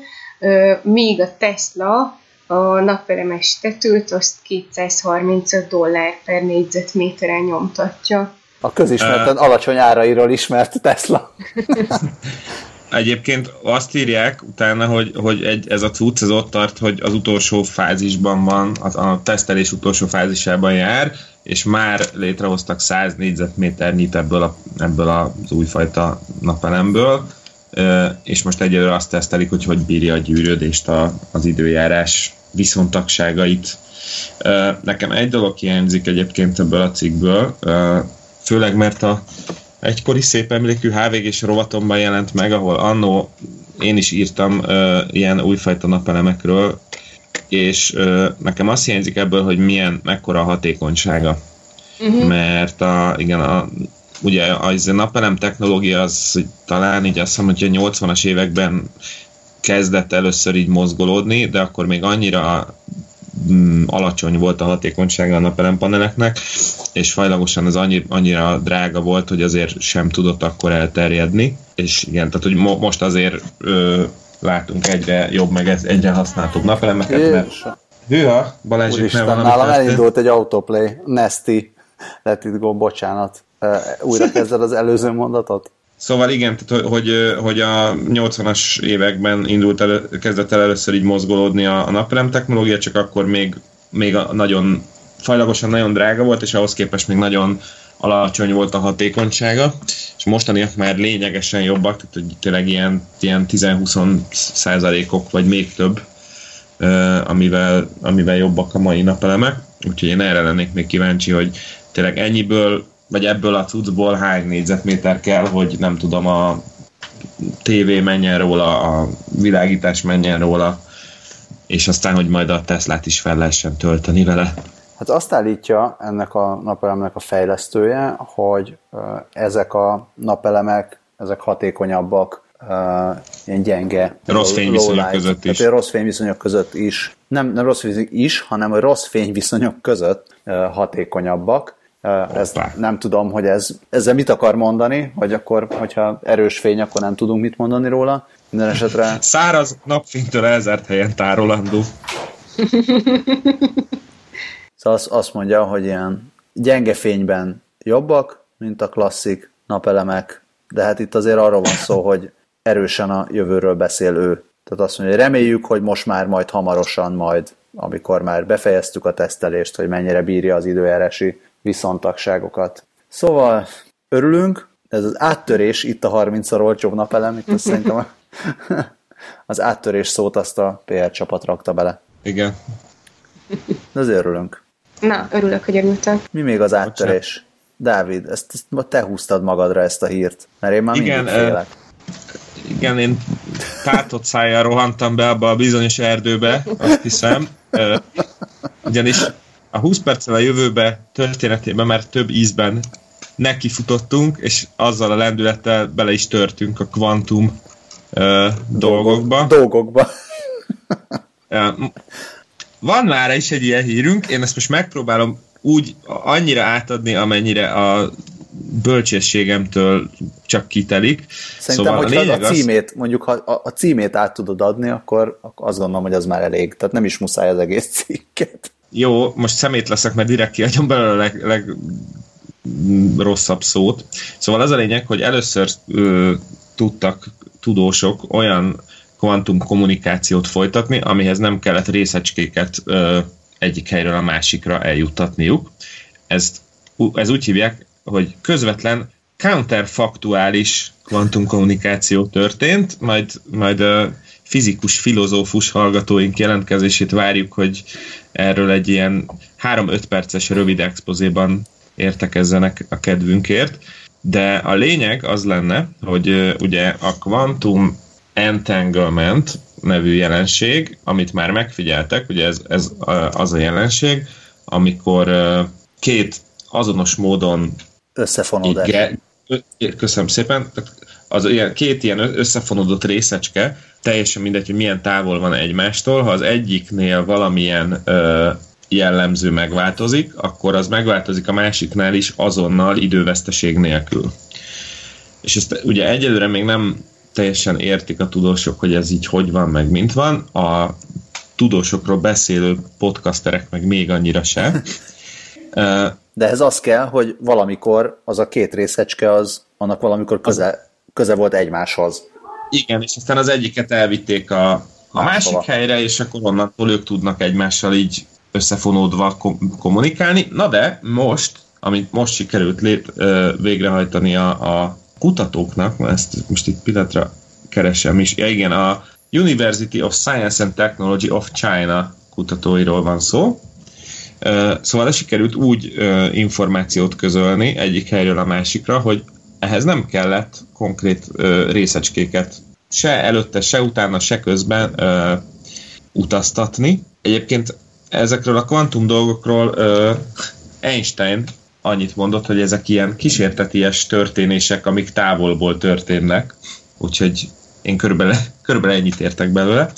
míg a Tesla a napelemes tetőt azt 235 dollár per négyzetméteren nyomtatja. A közismerten uh, alacsony árairól ismert Tesla. [laughs] Egyébként azt írják utána, hogy, hogy egy, ez a cucc ez ott tart, hogy az utolsó fázisban van, az, a tesztelés utolsó fázisában jár, és már létrehoztak 100 négyzetméternyit ebből, a, ebből az újfajta napelemből, és most egyelőre azt tesztelik, hogy hogy bírja a gyűrődést a, az időjárás viszontagságait. Nekem egy dolog hiányzik egyébként ebből a cikkből, főleg mert a egykori szép emlékű HVG-s rovatomban jelent meg, ahol annó én is írtam ilyen újfajta napelemekről, és nekem azt hiányzik ebből, hogy milyen, mekkora a hatékonysága. Uh-huh. Mert a, igen, a, ugye az a napelem technológia az talán így azt mondom, hogy a 80-as években kezdett először így mozgolódni, de akkor még annyira mm, alacsony volt a hatékonysága a napelem paneleknek, és fajlagosan az annyi, annyira drága volt, hogy azért sem tudott akkor elterjedni, és igen, tehát hogy mo- most azért ö, látunk egyre jobb, meg ez, egyre használhatóbb napelemeket, mert Hűha, Balázs, Úristen, nem nálam elindult egy autoplay, Nesty, let it go, bocsánat. Újra kezded az előző mondatot? Szóval igen, tehát, hogy, hogy a 80-as években indult elő, kezdett el először így mozgolódni a, a napelem technológia, csak akkor még, még a nagyon fajlagosan nagyon drága volt, és ahhoz képest még nagyon alacsony volt a hatékonysága, és mostaniak már lényegesen jobbak, tehát hogy tényleg ilyen, ilyen 10-20 százalékok, vagy még több, amivel, amivel jobbak a mai napelemek, úgyhogy én erre lennék még kíváncsi, hogy tényleg ennyiből vagy ebből a cuccból hány négyzetméter kell, hogy nem tudom, a tévé menjen róla, a világítás menjen róla, és aztán, hogy majd a Teslát is fel lehessen tölteni vele. Hát azt állítja ennek a napelemnek a fejlesztője, hogy ezek a napelemek, ezek hatékonyabbak, ilyen gyenge rossz fényviszonyok között is. Tehát rossz fényviszonyok között is. Nem, nem rossz fényviszonyok is, hanem a rossz fényviszonyok között hatékonyabbak. Ez, nem tudom, hogy ez, ezzel mit akar mondani, vagy akkor, hogyha erős fény, akkor nem tudunk mit mondani róla. Minden esetre... [laughs] Száraz napfénytől elzárt helyen tárolandó. [laughs] szóval azt, azt mondja, hogy ilyen gyenge fényben jobbak, mint a klasszik napelemek, de hát itt azért arról van szó, [laughs] hogy erősen a jövőről beszél ő. Tehát azt mondja, hogy reméljük, hogy most már majd hamarosan majd, amikor már befejeztük a tesztelést, hogy mennyire bírja az időjárási viszontagságokat. Szóval örülünk, ez az áttörés, itt a 30-szor olcsóbb napelem, itt azt szerintem [laughs] az áttörés szót azt a PR csapat rakta bele. Igen. De azért örülünk. Na, örülök, hogy örültem. Mi még az áttörés? Dávid, ezt, ezt te húztad magadra ezt a hírt, mert én már Igen, mindig félek. Uh, igen, én tátott szájjal rohantam be abba a bizonyos erdőbe, azt hiszem. Uh, ugyanis a 20 perccel a jövőbe történetében már több ízben nekifutottunk, és azzal a lendülettel bele is törtünk a kvantum uh, dolgokba. Dolgokba. van már is egy ilyen hírünk, én ezt most megpróbálom úgy annyira átadni, amennyire a bölcsességemtől csak kitelik. Szerintem, szóval hogyha a, a címét, az... mondjuk ha a, a címét át tudod adni, akkor, akkor azt gondolom, hogy az már elég. Tehát nem is muszáj az egész cikket. Jó, most szemét leszek, mert direkt kiadjam belőle a leg, leg rosszabb szót. Szóval az a lényeg, hogy először ö, tudtak tudósok olyan kvantum kommunikációt folytatni, amihez nem kellett részecskéket ö, egyik helyről a másikra eljuttatniuk. Ezt, ez úgy hívják, hogy közvetlen counterfaktuális kvantumkommunikáció történt, majd, majd ö, fizikus, filozófus hallgatóink jelentkezését várjuk, hogy erről egy ilyen 3-5 perces rövid expozéban értekezzenek a kedvünkért. De a lényeg az lenne, hogy ugye a quantum entanglement nevű jelenség, amit már megfigyeltek, ugye ez, ez az a jelenség, amikor két azonos módon összefonódás. Köszönöm szépen. Az ilyen, két ilyen összefonódott részecske teljesen mindegy, hogy milyen távol van egymástól, ha az egyiknél valamilyen ö, jellemző megváltozik, akkor az megváltozik a másiknál is azonnal időveszteség nélkül. És ezt ugye egyelőre még nem teljesen értik a tudósok, hogy ez így hogy van, meg mint van. A tudósokról beszélő podcasterek meg még annyira se. [laughs] De ez az kell, hogy valamikor az a két részecske az, annak valamikor köze, köze volt egymáshoz. Igen, és aztán az egyiket elvitték a, a másik helyre, és akkor onnantól ők tudnak egymással így összefonódva kom- kommunikálni. Na de most, amit most sikerült lét, ö, végrehajtani a, a kutatóknak, ezt most itt pillanatra keresem is, ja igen, a University of Science and Technology of China kutatóiról van szó. Szóval sikerült úgy információt közölni egyik helyről a másikra, hogy ehhez nem kellett konkrét részecskéket se előtte, se utána, se közben utaztatni. Egyébként ezekről a kvantum dolgokról Einstein annyit mondott, hogy ezek ilyen kísérteties történések, amik távolból történnek, úgyhogy én körülbelül, [laughs] körülbelül ennyit értek belőle,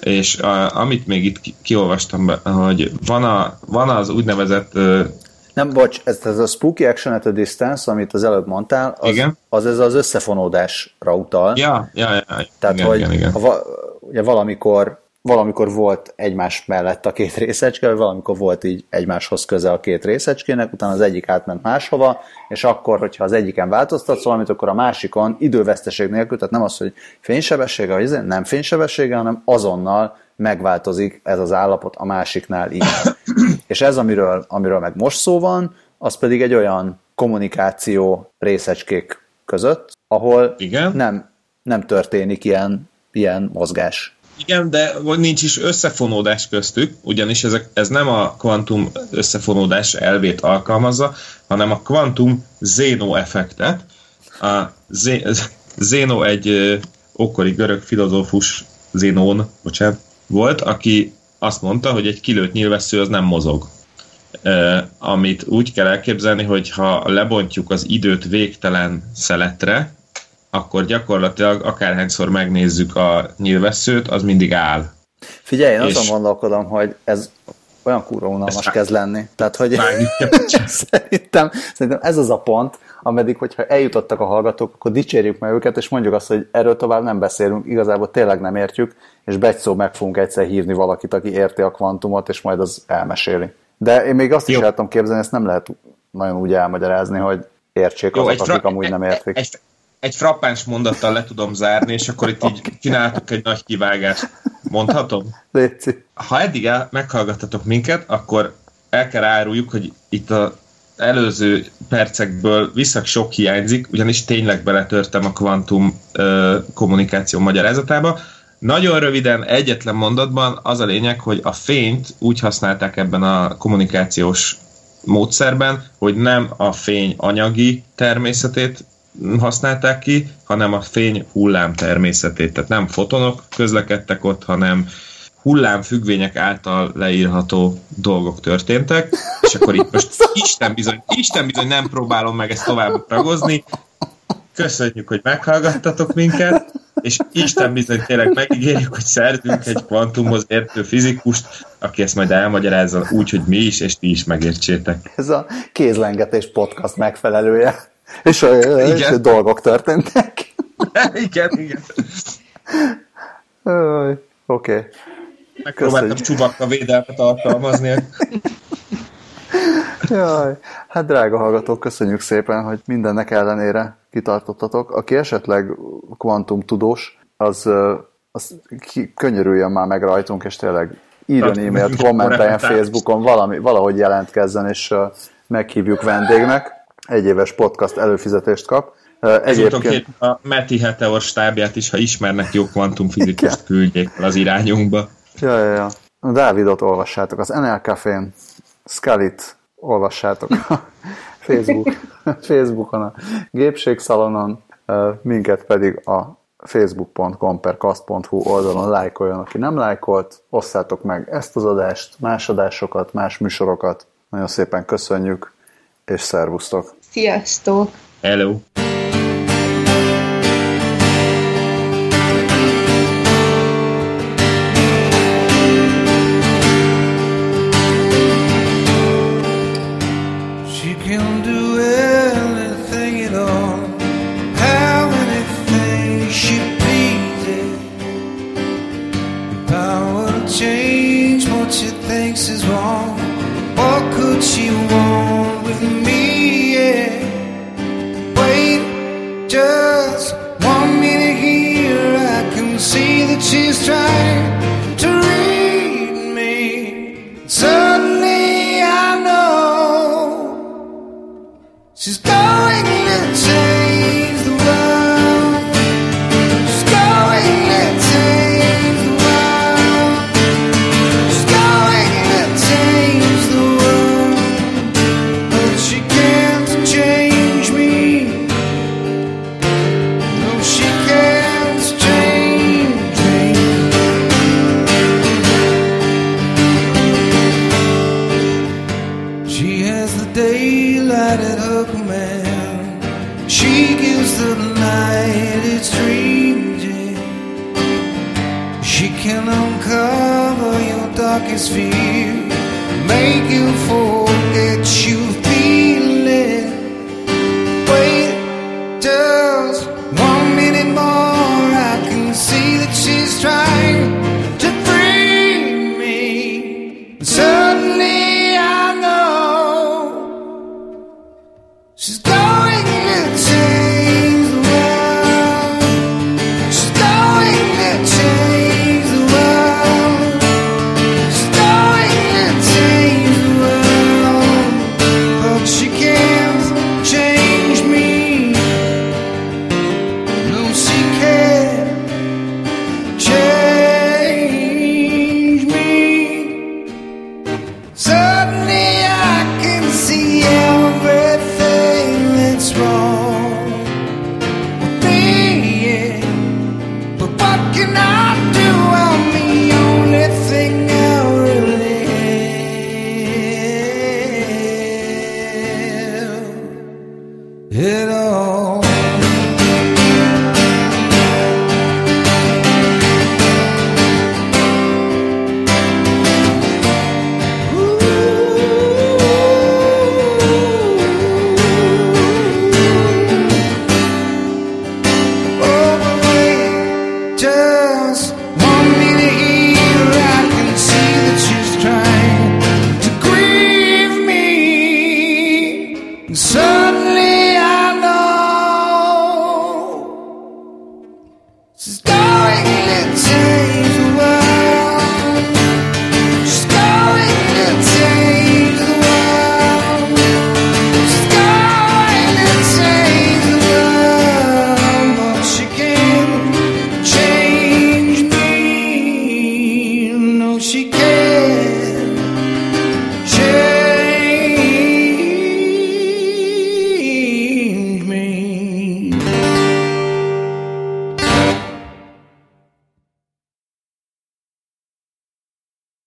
és a, amit még itt kiolvastam, hogy van, a, van az úgynevezett nem, bocs, ez, ez a spooky action at a distance, amit az előbb mondtál, az, igen? az ez az összefonódásra utal. Ja, ja, ja. Tehát, igen, hogy igen, igen. Ha, ugye valamikor valamikor volt egymás mellett a két részecske, vagy valamikor volt így egymáshoz közel a két részecskének, utána az egyik átment máshova, és akkor, hogyha az egyiken változtatsz valamit, akkor a másikon időveszteség nélkül, tehát nem az, hogy fénysebessége, vagy izé, nem fénysebessége, hanem azonnal megváltozik ez az állapot a másiknál is. [clears throat] és ez, amiről, amiről meg most szó van, az pedig egy olyan kommunikáció részecskék között, ahol Igen? Nem, nem történik ilyen, ilyen mozgás. Igen, de nincs is összefonódás köztük, ugyanis ezek, ez nem a kvantum összefonódás elvét alkalmazza, hanem a kvantum zéno effektet. A Zéno egy ö, okori görög filozófus, Zénón, bocsánat, volt, aki azt mondta, hogy egy kilőtt nyilvessző az nem mozog. Amit úgy kell elképzelni, hogy ha lebontjuk az időt végtelen szeletre, akkor gyakorlatilag akárhányszor megnézzük a nyilvesszőt, az mindig áll. Figyelj, én és... azon gondolkodom, hogy ez olyan kurva unalmas kezd lenni. Tehát, hogy [laughs] szerintem, szerintem ez az a pont, ameddig, hogyha eljutottak a hallgatók, akkor dicsérjük meg őket, és mondjuk azt, hogy erről tovább nem beszélünk, igazából tényleg nem értjük, és szó meg fogunk egyszer hívni valakit, aki érti a kvantumot, és majd az elmeséli. De én még azt Jó. is el tudom képzelni, ezt nem lehet nagyon úgy elmagyarázni, hogy értsék Jó, azok, akik amúgy nem értik. Egy, egy frappáns mondattal le tudom zárni, és akkor itt így csináltuk egy nagy kivágást. Mondhatom? Léci. Ha eddig el, meghallgattatok minket, akkor el kell áruljuk, hogy itt a előző percekből visszak sok hiányzik, ugyanis tényleg beletörtem a kvantum ö, kommunikáció magyarázatába. Nagyon röviden, egyetlen mondatban az a lényeg, hogy a fényt úgy használták ebben a kommunikációs módszerben, hogy nem a fény anyagi természetét használták ki, hanem a fény hullám természetét. Tehát nem fotonok közlekedtek ott, hanem hullámfüggvények által leírható dolgok történtek, és akkor itt most [laughs] Isten bizony, Isten bizony nem próbálom meg ezt tovább ragozni. Köszönjük, hogy meghallgattatok minket, és Isten bizony tényleg megígérjük, hogy szerzünk egy kvantumhoz értő fizikust, aki ezt majd elmagyarázza úgy, hogy mi is, és ti is megértsétek. Ez a kézlengetés podcast megfelelője. És, igen. és dolgok történtek. [laughs] igen, igen. Oké. Okay. Megpróbáltam csubakka védelmet alkalmazni. Jaj, hát drága hallgatók, köszönjük szépen, hogy mindennek ellenére kitartottatok. Aki esetleg kvantum tudós, az, az könyörüljön már meg rajtunk, és tényleg írjon e-mailt, kommenteljen Facebookon, valami, valahogy jelentkezzen, és meghívjuk vendégnek egyéves podcast előfizetést kap. Egyébként a Meti Heteor stábját is, ha ismernek jó kvantumfizikust, küldjék az irányunkba. Ja, ja, ja. Dávidot olvassátok az NL Café-n, Scully-t olvassátok a [laughs] Facebook, [laughs] Facebookon, a gépségszalonon, minket pedig a facebook.com per kast.hu oldalon lájkoljon, aki nem lájkolt, osszátok meg ezt az adást, más adásokat, más műsorokat. Nagyon szépen köszönjük, és szervusztok! Sziasztok! Hello! Make you fall